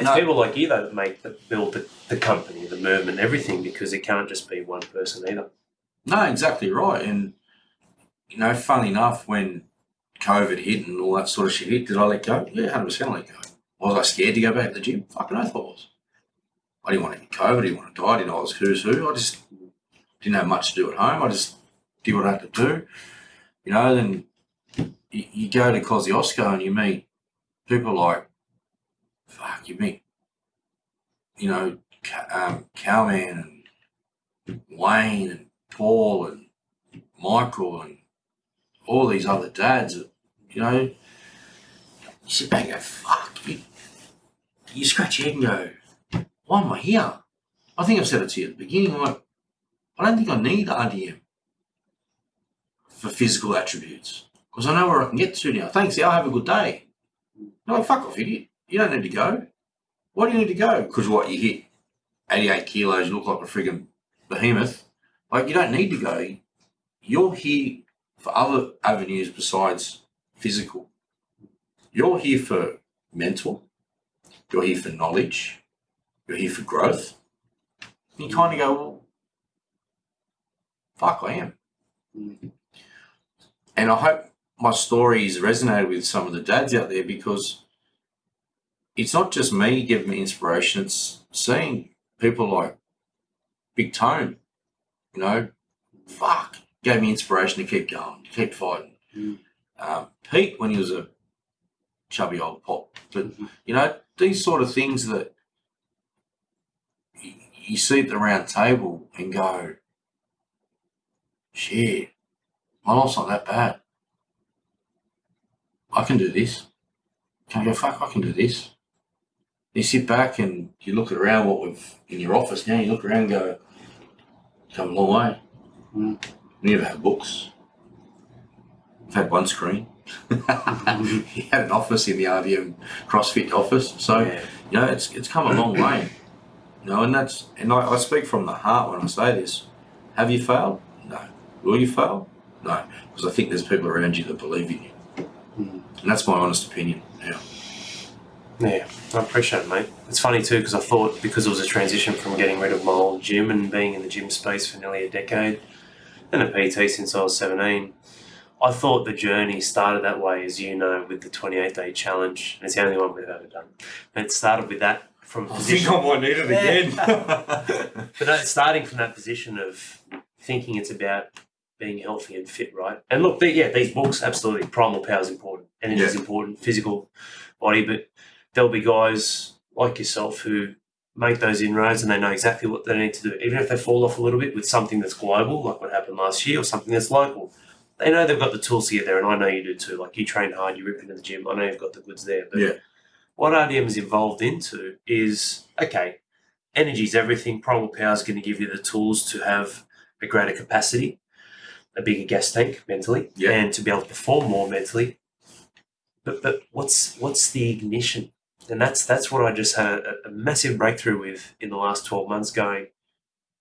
It's No. people like you though that make that build the, the company, the movement, everything because it can't just be one person either. No, exactly right. And you know, funny enough, when COVID hit and all that sort of shit hit, did I let go? Yeah, hundred percent let go. Was I scared to go back to the gym? Fucking oath I was. I didn't want to get COVID. I didn't want to die. I didn't know I was who's who. I just didn't have much to do at home. I just did what I had to do. You know, then you, you go to Kosciuszko and you meet people like, fuck, you meet, you know, um, Cowman and Wayne and Paul and Michael and all these other dads, you know, you sit back and go, fuck, you, you scratch your head and go, why am I here? I think I've said it to you at the beginning, like, I don't think I need RDM for physical attributes because I know where I can get to now. Thanks, Al, have a good day. No, like, fuck off, idiot. You don't need to go. Why do you need to go? Because what, you hit 88 kilos, you look like a friggin' behemoth. Like, you don't need to go. You're here for other avenues besides physical. You're here for mental. You're here for knowledge. You're here for growth. You kind of go, well, fuck, I am. And I hope my story has resonated with some of the dads out there because it's not just me giving me inspiration, it's seeing people like Big Tone, you know, fuck, gave me inspiration to keep going, to keep fighting. Mm. Um, Pete, when he was a chubby old pop, but you know, these sort of things that you, you see at the round table and go, shit, my life's not that bad. I can do this. Can I go, fuck, I can do this. You sit back and you look around what we've in your office now, you look around and go, come a long way. Mm. We never had books. We've had one screen. [laughs] he had an office in the RDM CrossFit office. So, Yeah. you know, it's it's come a long way. You know, and that's and I, I speak from the heart when I say this. Have you failed? No. Will you fail? No. Because I think there's people around you that believe in you. And that's my honest opinion. Yeah. Yeah, I appreciate it, mate. It's funny too because I thought because it was a transition from getting rid of my old gym and being in the gym space for nearly a decade and a PT since I was 17, I thought the journey started that way, as you know, with the 28 day challenge. And it's the only one we've ever done. And it started with that from a I position. think I might need it Yeah. again. [laughs] But no, starting from that position of thinking it's about being healthy and fit, right? And look, the- yeah, these books, absolutely. Primal power is important. Energy is important. Physical body. But there'll be guys like yourself who make those inroads and they know exactly what they need to do. Even if they fall off a little bit with something that's global, like what happened last year, or something that's local. They know they've got the tools to get there, and I know you do too. Like you train hard, you rip into the gym. I know you've got the goods there. But Yeah. what RDM is involved into is okay, energy is everything. Primal power is going to give you the tools to have a greater capacity, a bigger gas tank mentally, Yeah. and to be able to perform more mentally. But but what's what's the ignition? And that's that's what I just had a, a massive breakthrough with in the last twelve months. Going,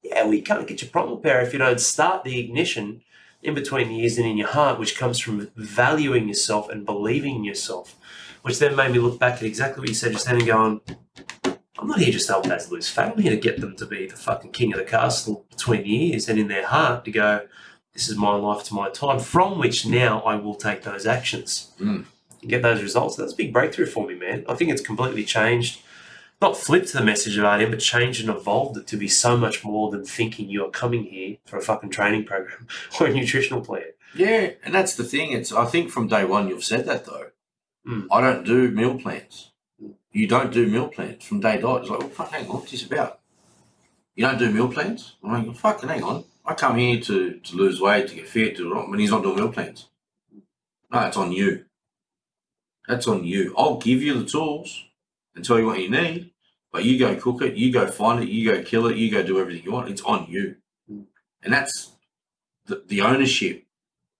yeah, we can't get your primal power if you don't start the ignition in between the ears and in your heart, which comes from valuing yourself and believing in yourself. Which then made me look back at exactly what you said just then and going, I'm not here just to help dads lose fat. I'm here to get them to be the fucking king of the castle between the ears and in their heart to go, this is my life to my time, from which now I will take those actions Mm. And get those results. That's a big breakthrough for me, man. I think it's completely changed, not flipped the message of RDM, but changed and evolved it to be so much more than thinking you are coming here for a fucking training program [laughs] or a nutritional plan. Yeah, and that's the thing. It's I think from day one you've said that though. Mm. I don't do meal plans. You don't do meal plans from day dot. It's like, well, fuck, hang on, what's this about? You don't do meal plans? I'm like, well, fucking hang on. I come here to, to lose weight, to get fit, to when he's not doing meal plans. No, it's on you. That's on you. I'll give you the tools and tell you what you need, but you go cook it, you go find it, you go kill it, you go do everything you want. It's on you. Mm. And that's the, the ownership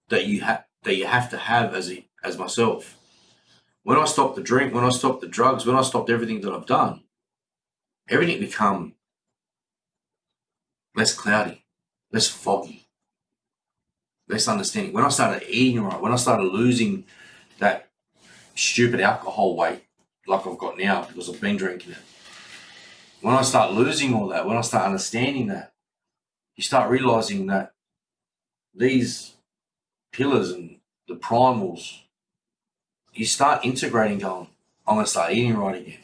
that you have that you have to have as a, as myself. When I stopped the drink, when I stopped the drugs, when I stopped everything that I've done, everything become less cloudy, less foggy, less understanding. When I started eating right, when I started losing that stupid alcohol weight like I've got now because I've been drinking it. When I start losing all that, when I start understanding that, you start realizing that these pillars and the primals, you start integrating going, I'm going to start eating right again.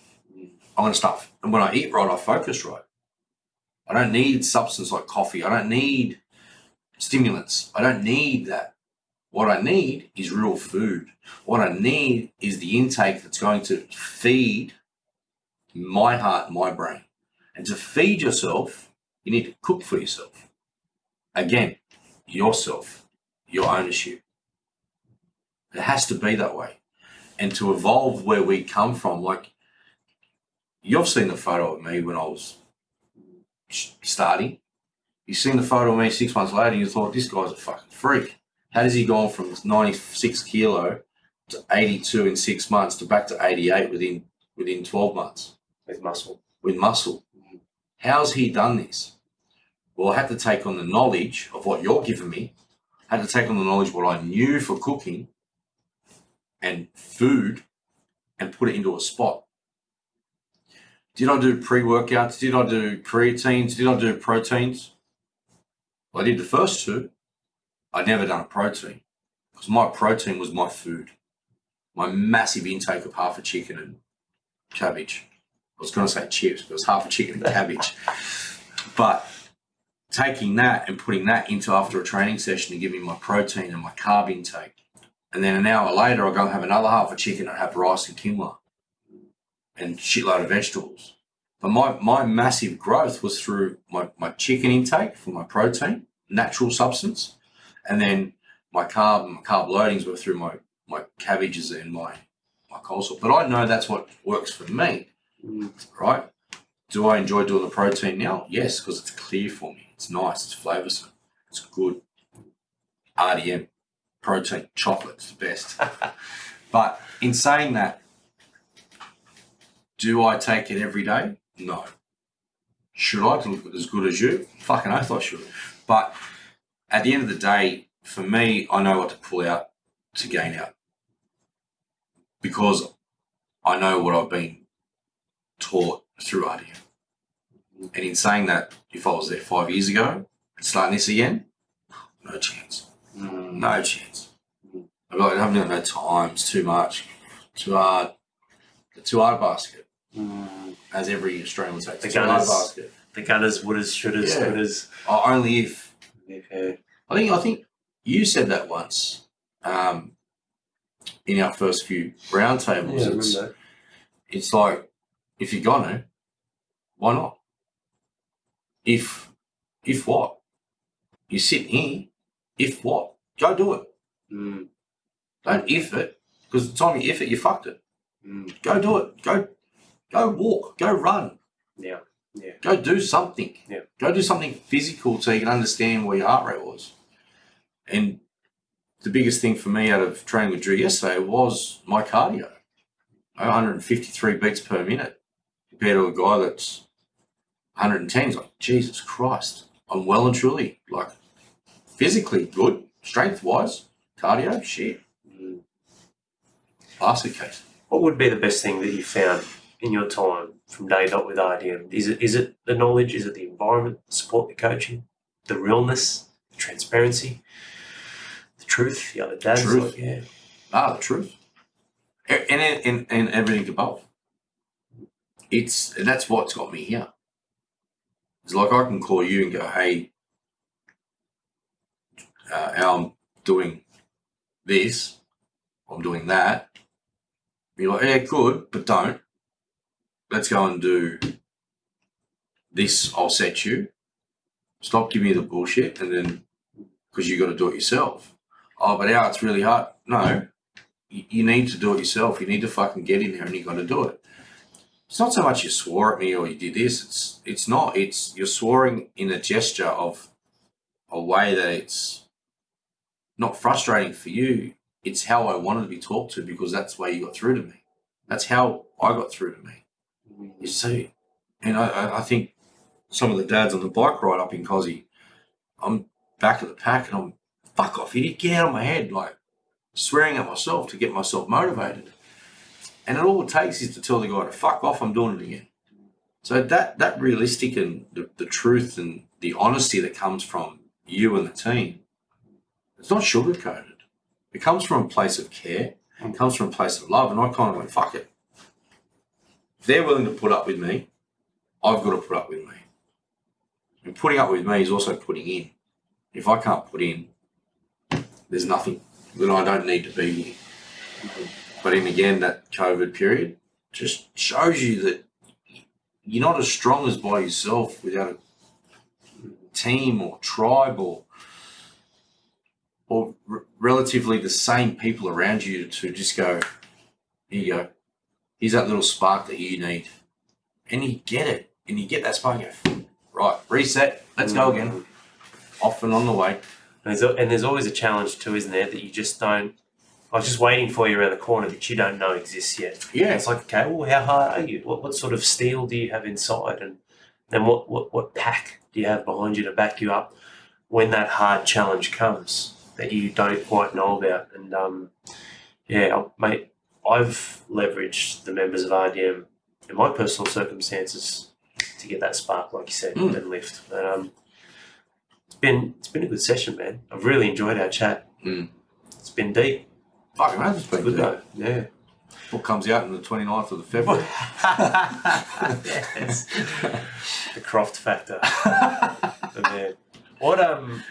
I'm going to start, and when I eat right, I focus right. I don't need substance like coffee. I don't need stimulants. I don't need that. What I need is real food. What I need is the intake that's going to feed my heart, my brain. And to feed yourself, you need to cook for yourself. Again, yourself, your ownership. It has to be that way. And to evolve where we come from, like you've seen the photo of me when I was starting. You've seen the photo of me six months later, and you thought, this guy's a fucking freak. How does he go from 96 kilo to 82 in six months to back to 88 within within 12 months With muscle. with muscle? Mm-hmm. How's he done this? Well, I had to take on the knowledge of what you're giving me. I had to take on the knowledge what I knew for cooking and food and put it into a spot. Did I do pre workouts? Did I do creatines? Did I do proteins? Well, I did the first two. I'd never done a protein because my protein was my food, my massive intake of half a chicken and cabbage. I was going to say chips, but it was half a chicken and cabbage. But taking that and putting that into after a training session to give me my protein and my carb intake. And then an hour later, I go and have another half a chicken and have rice and quinoa and shitload of vegetables. But my, my massive growth was through my, my chicken intake for my protein, natural substance, and then my carb my carb loadings were through my, my cabbages and my, my coleslaw. But I know that's what works for me, mm. right? Do I enjoy doing the protein now? Yes, because it's clear for me. It's nice, it's flavoursome, it's good. RDM, protein, chocolate's the best. [laughs] but in saying that, do I take it every day? No. Should I to look as good as you? Fucking oath I should. But at the end of the day, for me, I know what to pull out to gain out. because I know what I've been taught through RDM. And in saying that, if I was there five years ago and starting this again, no chance. Mm. No chance. Be like, I haven't got no time, it's too much, too hard. The too hard basket, Mm. as every Australian would say. The The too hard gunners. basket. The gunners, wouldas, shouldas, Yeah. couldas. Oh, only if Yeah. I think I think you said that once um, in our first few roundtables. Yeah, it's, it's like if you're gonna, why not? If if what? You're sitting here. If what? Go do it. Mm. Don't if it because the time you if it, you fucked it. Mm. Go do it. Go go walk. Go run. Yeah. Go do something. Yeah. Go do something physical so you can understand where your heart rate was. And the biggest thing for me out of training with Drew yesterday was my cardio. 153 beats per minute compared to a guy that's 110. He's like, Jesus Christ. I'm well and truly like physically good, strength wise, cardio, shit. Mm. Basket case. What would be the best thing that you found in your time from day dot with RDM? Is it is it the knowledge? Is it the environment, the support, the coaching, the realness, the transparency, the truth, the other dads? Truth. Like, yeah. Ah, the truth. And, and, and everything above. It's that's what's got me here. It's like I can call you and go, hey, uh, I'm doing this, I'm doing that. You're like, yeah, good, but don't. Let's go and do this. I'll set you. Stop giving me the bullshit, and then because you got to do it yourself. Oh, but Al, it's really hard. No, you, you need to do it yourself. You need to fucking get in there and you got to do it. It's not so much you swore at me or you did this. It's it's not. It's you're swearing in a gesture of a way that it's not frustrating for you. It's how I wanted to be talked to because that's the way you got through to me. That's how I got through to me. You see, and I, I, think some of the dads on the bike ride up in Cozzy, I'm back at the pack and I'm fuck off, idiot, get out of my head, like swearing at myself to get myself motivated. And it all it takes is to tell the guy to fuck off, I'm doing it again. So that that realistic and the, the truth and the honesty that comes from you and the team, it's not sugar coated. It comes from a place of care. It comes from a place of love. And I kind of went, fuck it. They're willing to put up with me, I've got to put up with me. And putting up with me is also putting in. If I can't put in, there's nothing then I don't need to be here. But in again, that COVID period just shows you that you're not as strong as by yourself without a team or tribe or or r- relatively the same people around you to just go, here you go. Here's that little spark that you need. And you get it. And you get that spark, you go, right, reset, let's go again. Off and on the way. And there's, and there's always a challenge too, isn't there, that you just don't. I was just waiting for you around the corner that you don't know exists yet. Yeah. It's like, okay, well, how hard are you? What, what sort of steel do you have inside? And then what, what, what pack do you have behind you to back you up when that hard challenge comes that you don't quite know about? And um, yeah, mate, I've leveraged the members of RDM in my personal circumstances to get that spark, like you said, Mm. and lift. But um, it's been it's been a good session, man. I've really enjoyed our chat. Mm. It's been deep. Fucking man, it's been Good good. though. Yeah. What comes out on the 29th of the February. [laughs] yes. The Croft factor. [laughs] Man. What um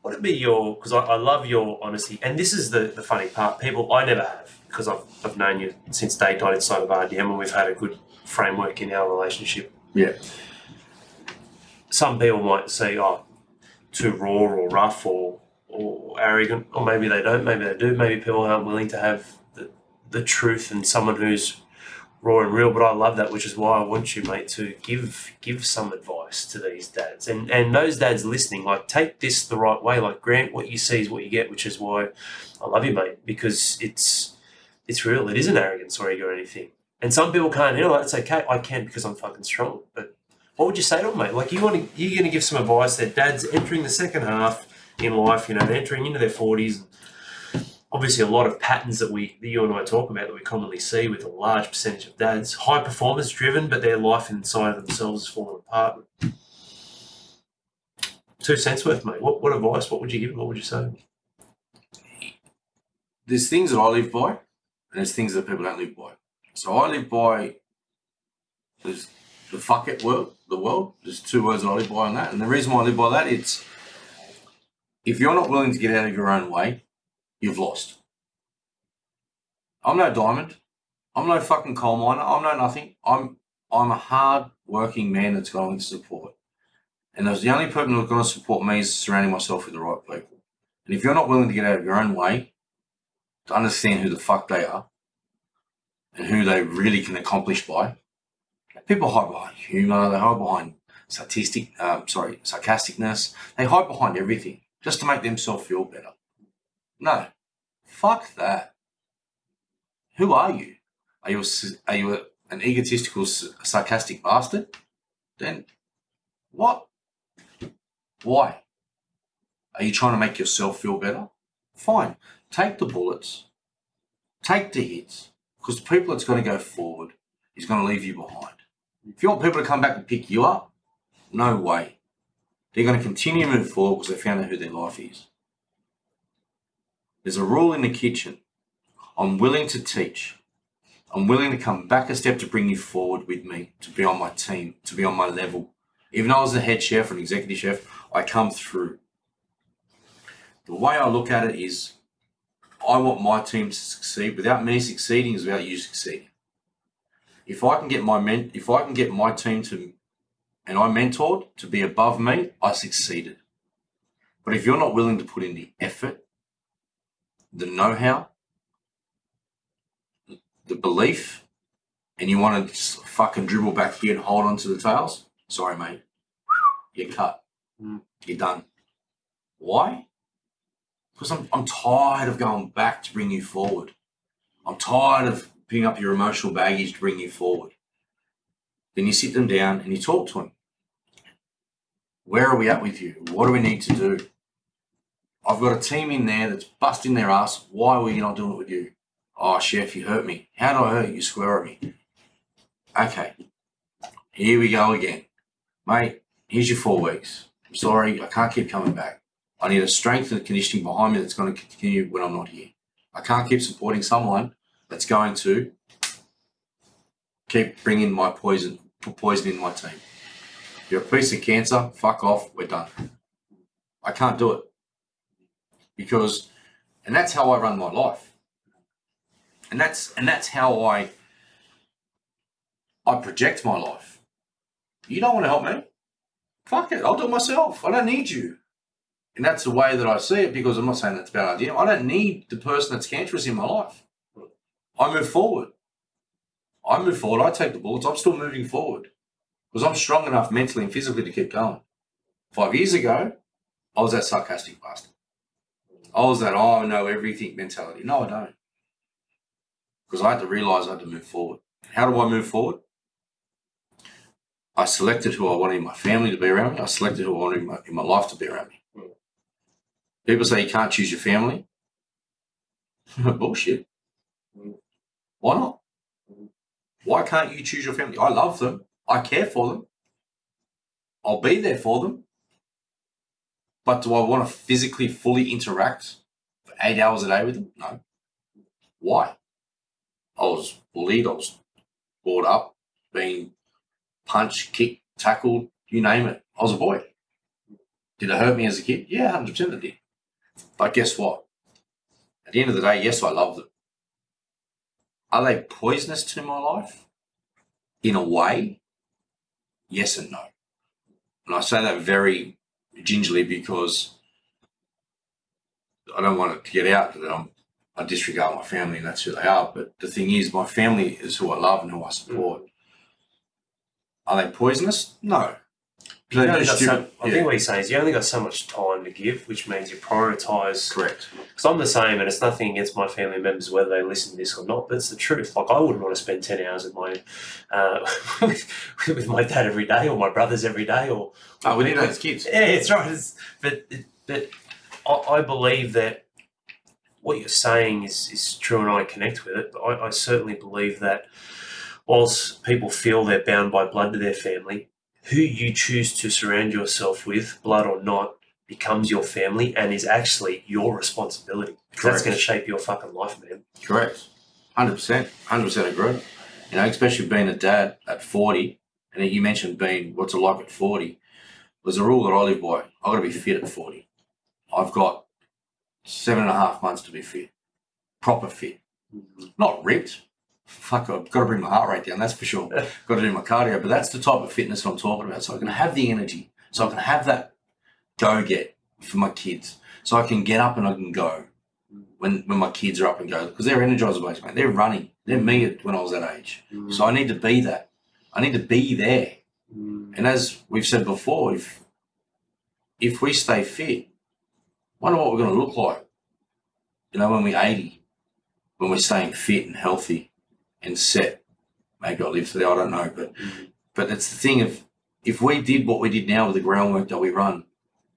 what would be your because I, I love your honesty and this is the, the funny part. People I never have because I've, I've known you since day dot inside of RDM and we've had a good framework in our relationship. Yeah. Some people might say, oh, too raw or rough or or arrogant, or maybe they don't, maybe they do, maybe people aren't willing to have the, the truth and someone who's raw and real, but I love that, which is why I want you, mate, to give give some advice to these dads. And and those dads listening, like take this the right way. Like Grant, what you see is what you get, which is why I love you, mate, because it's it's real. It isn't arrogance or ego or anything. And some people can't handle it. It's okay. I can because I'm fucking strong. But what would you say to them, mate? Like you want to, you're going to give some advice that dads entering the second half in life, you know, they're entering into their forties. Obviously a lot of patterns that we that you and I talk about that we commonly see with a large percentage of dads, high performance driven, but their life inside of themselves is falling apart. Two cents worth, mate. What what advice? What would you give? What would you say? There's things that I live by, and there's things that people don't live by. So I live by there's the fuck it world, the world. There's two words that I live by on that, and the reason why I live by that it's if you're not willing to get out of your own way, you've lost. I'm no diamond. I'm no fucking coal miner. I'm no nothing. I'm I'm a hard working man that's going to support. And there's the only people who's going to support me is surrounding myself with the right people. And if you're not willing to get out of your own way to understand who the fuck they are and who they really can accomplish by, people hide behind humour, they hide behind statistic, um, sorry, sarcasticness, they hide behind everything just to make themselves feel better. No, fuck that. Who are you? Are you a, are you a, an egotistical, sarcastic bastard? Then what? Why? Are you trying to make yourself feel better? Fine. Take the bullets. Take the hits. Because the people that's going to go forward is going to leave you behind. If you want people to come back and pick you up, no way. They're going to continue to move forward because they found out who their life is. There's a rule in the kitchen. I'm willing to teach. I'm willing to come back a step to bring you forward with me, to be on my team, to be on my level. Even though I was the head chef an executive chef, I come through. The way I look at it is I want my team to succeed. Without me succeeding is without you succeeding. If I can get my men, if I can get my team to and I mentored to be above me, I succeeded. But if you're not willing to put in the effort, the know how, the belief, and you want to just fucking dribble back here and hold on to the tails, sorry, mate. You're cut. Mm. You're done. Why? Because I'm, I'm tired of going back to bring you forward. I'm tired of picking up your emotional baggage to bring you forward. Then you sit them down and you talk to them. Where are we at with you? What do we need to do? I've got a team in there that's busting their ass. Why were you not doing it with you? Oh, chef, you hurt me. How did I hurt you? Swear at me. Okay. Here we go again. Mate, here's your four weeks. I'm sorry, I can't keep coming back. I need a strength and a conditioning behind me that's going to continue when I'm not here. I can't keep supporting someone that's going to keep bringing my poison, put poison in my team. You're a piece of cancer. Fuck off. We're done. I can't do it because, and that's how I run my life, and that's and that's how I I project my life. You don't want to help me? Fuck it. I'll do it myself. I don't need you. And that's the way that I see it because I'm not saying that's a bad idea. I don't need the person that's cancerous in my life. I move forward. I move forward. I take the bullets. I'm still moving forward because I'm strong enough mentally and physically to keep going. Five years ago, I was that sarcastic bastard. I was that, oh, I know everything mentality. No, I don't. Because I had to realize I had to move forward. How do I move forward? I selected who I wanted my family to be around me. I selected who I wanted my, in my life to be around me. People say you can't choose your family. [laughs] Bullshit. Why not? Why can't you choose your family? I love them. I care for them. I'll be there for them. But do I want to physically fully interact for eight hours a day with them? No. Why? I was bullied, I was brought up, being punched, kicked, tackled, you name it. I was a boy. Did it hurt me as a kid? Yeah, 100% it did. But guess what? At the end of the day, yes, I love them. Are they poisonous to my life? In a way, yes and no. And I say that very gingerly because I don't want it to get out that I'm, I disregard my family and that's who they are. But the thing is, my family is who I love and who I support. Are they poisonous? No. You only got so. I think what he's saying is you only got so much time to give, which means you prioritise. Correct. Because I'm the same, and it's nothing against my family members whether they listen to this or not. But it's the truth. Like I wouldn't want to spend ten hours with my uh, [laughs] with, with my dad every day, or my brothers every day, or Oh, we need those kids. yeah, it's right. It's, but but I, I believe that what you're saying is, is true and I connect with it. But I, I certainly believe that whilst people feel they're bound by blood to their family, who you choose to surround yourself with, blood or not, becomes your family and is actually your responsibility. That's going to shape your fucking life, man. Correct. Hundred percent. Hundred percent agree. You know, especially being a dad at forty, and you mentioned being what's it like at forty. There's a rule that I live by. I've got to be fit at forty. I've got seven and a half months to be fit, proper fit, mm-hmm. not ripped. Fuck, I've got to bring my heart rate down. That's for sure. [laughs] got to do my cardio, but that's the type of fitness I'm talking about. So I can have the energy, so I can have that go get for my kids, so I can get up and I can go when when my kids are up and go because they're energizer based, mate. They're running. They're me when I was that age. So I need to be that. I need to be there. Mm. And as we've said before, if if we stay fit, wonder what we're going to look like. You know, when we're eighty, when we're staying fit and healthy and set. Maybe I'll live to that. I don't know, but but it's the thing of if we did what we did now with the groundwork that we run,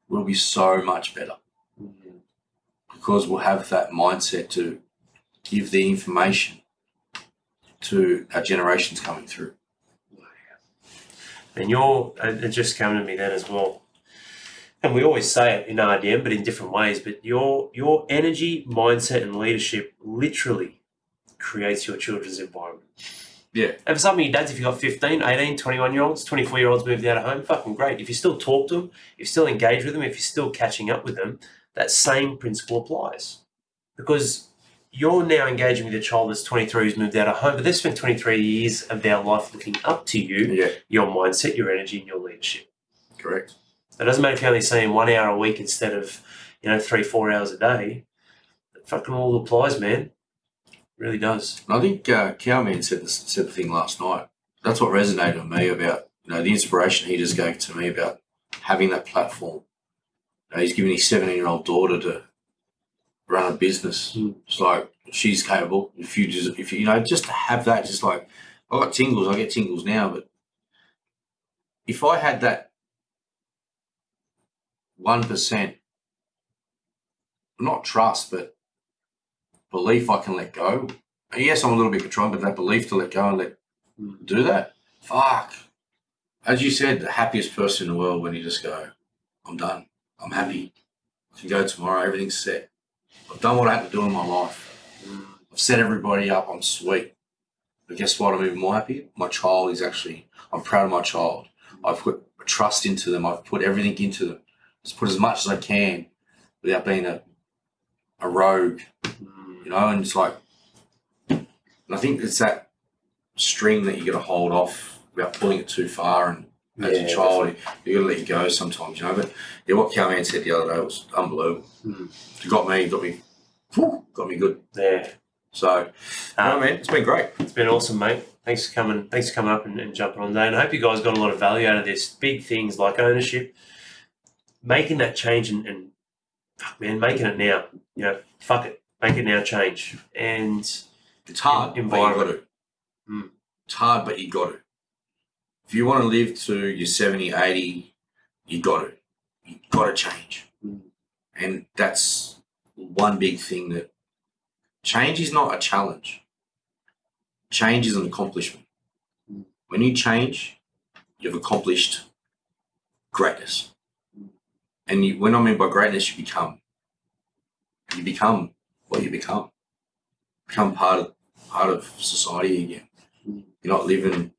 we'll be so much better because we'll have that mindset to give the information to our generations coming through. And you're, it just came to me then as well. And we always say it in RDM, but in different ways. But your your energy, mindset, and leadership literally creates your children's environment. Yeah. And for some of your dads, if you've got 15, 18, 21 year olds, 24 year olds moved out of home, fucking great. If you still talk to them, if you still engage with them, if you're still catching up with them, that same principle applies. Because you're now engaging with a child that's 23 who's moved out of home, but they've spent 23 years of their life looking up to you Yeah, your mindset, your energy, and your leadership. correct. It doesn't matter if you're only seeing one hour a week instead of, you know, three, four hours a day. It fucking all applies, man. Really does. And I think uh, Cowman said the, said the thing last night. That's what resonated with me about you know the inspiration he just gave to me about having that platform. You know, he's giving his seventeen year old daughter to run a business. Mm. It's like she's capable. If you just if you, you know just to have that, just like I got tingles, I get tingles now, but if I had that one percent, not trust, but belief I can let go. Yes, I'm a little bit controlled, but that belief to let go and let do that. Fuck. As you said, the happiest person in the world when you just go, I'm done. I'm happy. I can go tomorrow. Everything's set. I've done what I had to do in my life. I've set everybody up. I'm sweet. But guess what? I'm even more happy. My child is actually, I'm proud of my child. I've put trust into them. I've put everything into them. Just put as much as I can without being a, a rogue. You know, and it's like, and I think it's that string that you got to hold off without pulling it too far. And as Yeah, a child, you got to let it go sometimes, you know. But yeah, what Cowman said the other day was unbelievable. Mm. It got me, got me, whew, got me good. Yeah. So, Um, no, man, it's been great. It's been awesome, mate. Thanks for coming. Thanks for coming up and, and jumping on today. And I hope you guys got a lot of value out of this. Big things like ownership, making that change, and, and fuck, man, making it now. You know, fuck it, make it now. Change, and It's hard, En- but you got to. Mm. It's hard, but you got to. If you want to live to your 70, 80, you got to. You got to change. Mm. And that's one big thing that change is not a challenge. Change is an accomplishment. Mm. When you change, you've accomplished greatness. Mm. And you, when I mean by greatness, you become. You become what you become. Become part of part of society again. Mm. You're not living.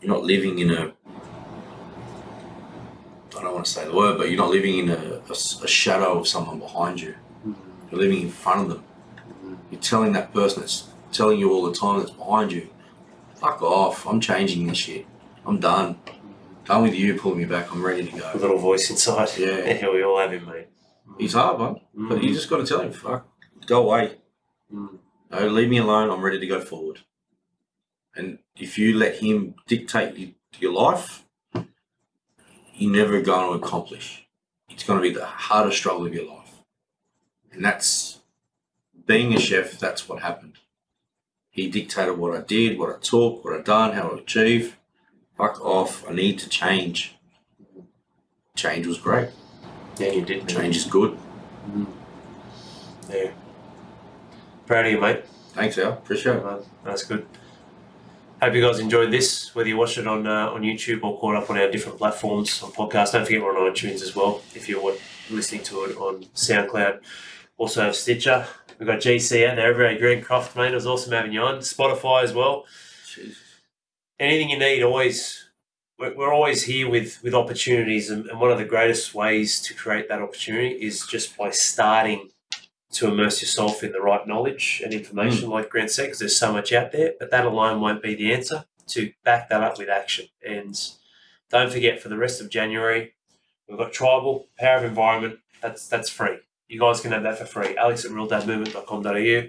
You're not living in a. I don't want to say the word, but you're not living in a a shadow of someone behind you. Mm. You're living in front of them. Mm. You're telling that person that's telling you all the time that's behind you, fuck off. I'm changing this shit. I'm done. Done with you pulling me back. I'm ready to go. a little voice inside. Yeah. yeah, [laughs] we all have him, mate. He's hard, man. But you just got to tell him, fuck, go away. Mm. No, leave me alone. I'm ready to go forward. And if you let him dictate your life, you're never going to accomplish. It's going to be the hardest struggle of your life. And that's being a chef, that's what happened. He dictated what I did, what I took, what I done, how I achieved. Fuck off. I need to change. Change was great. Yeah, you did. Change is good. Mm. Yeah. Proud of you, mate. Thanks, Al. Appreciate it. That's good. Hope you guys enjoyed this, whether you watched it on uh, on YouTube or caught up on our different platforms on podcasts. Don't forget we're on iTunes as well if you're listening to it on SoundCloud. Also have Stitcher. We've got GC out there. Every Greg Croft, mate. It was awesome having you on. Spotify as well. Jesus. Anything you need, always. We're we're always here with with opportunities, and, and one of the greatest ways to create that opportunity is just by starting to immerse yourself in the right knowledge and information, like Grant said, because there's so much out there. But that alone won't be the answer. To back that up with action, and don't forget for the rest of January, we've got Tribal Power of Environment. That's that's free. You guys can have that for free. Alex at realdadmovement.com.au.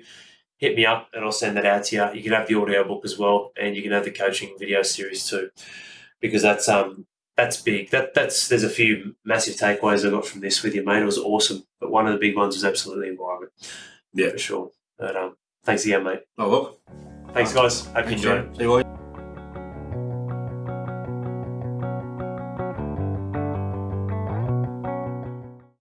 Hit me up and I'll send that out to you. You can have the audio book as well, and you can have the coaching video series too, because that's um that's big. That that's there's a few massive takeaways I got from this with you, mate. It was awesome, but one of the big ones was absolutely environment. Yeah. for sure. But um, thanks again, mate. Oh, well. Thanks, guys. Hope you enjoyed it. See you all.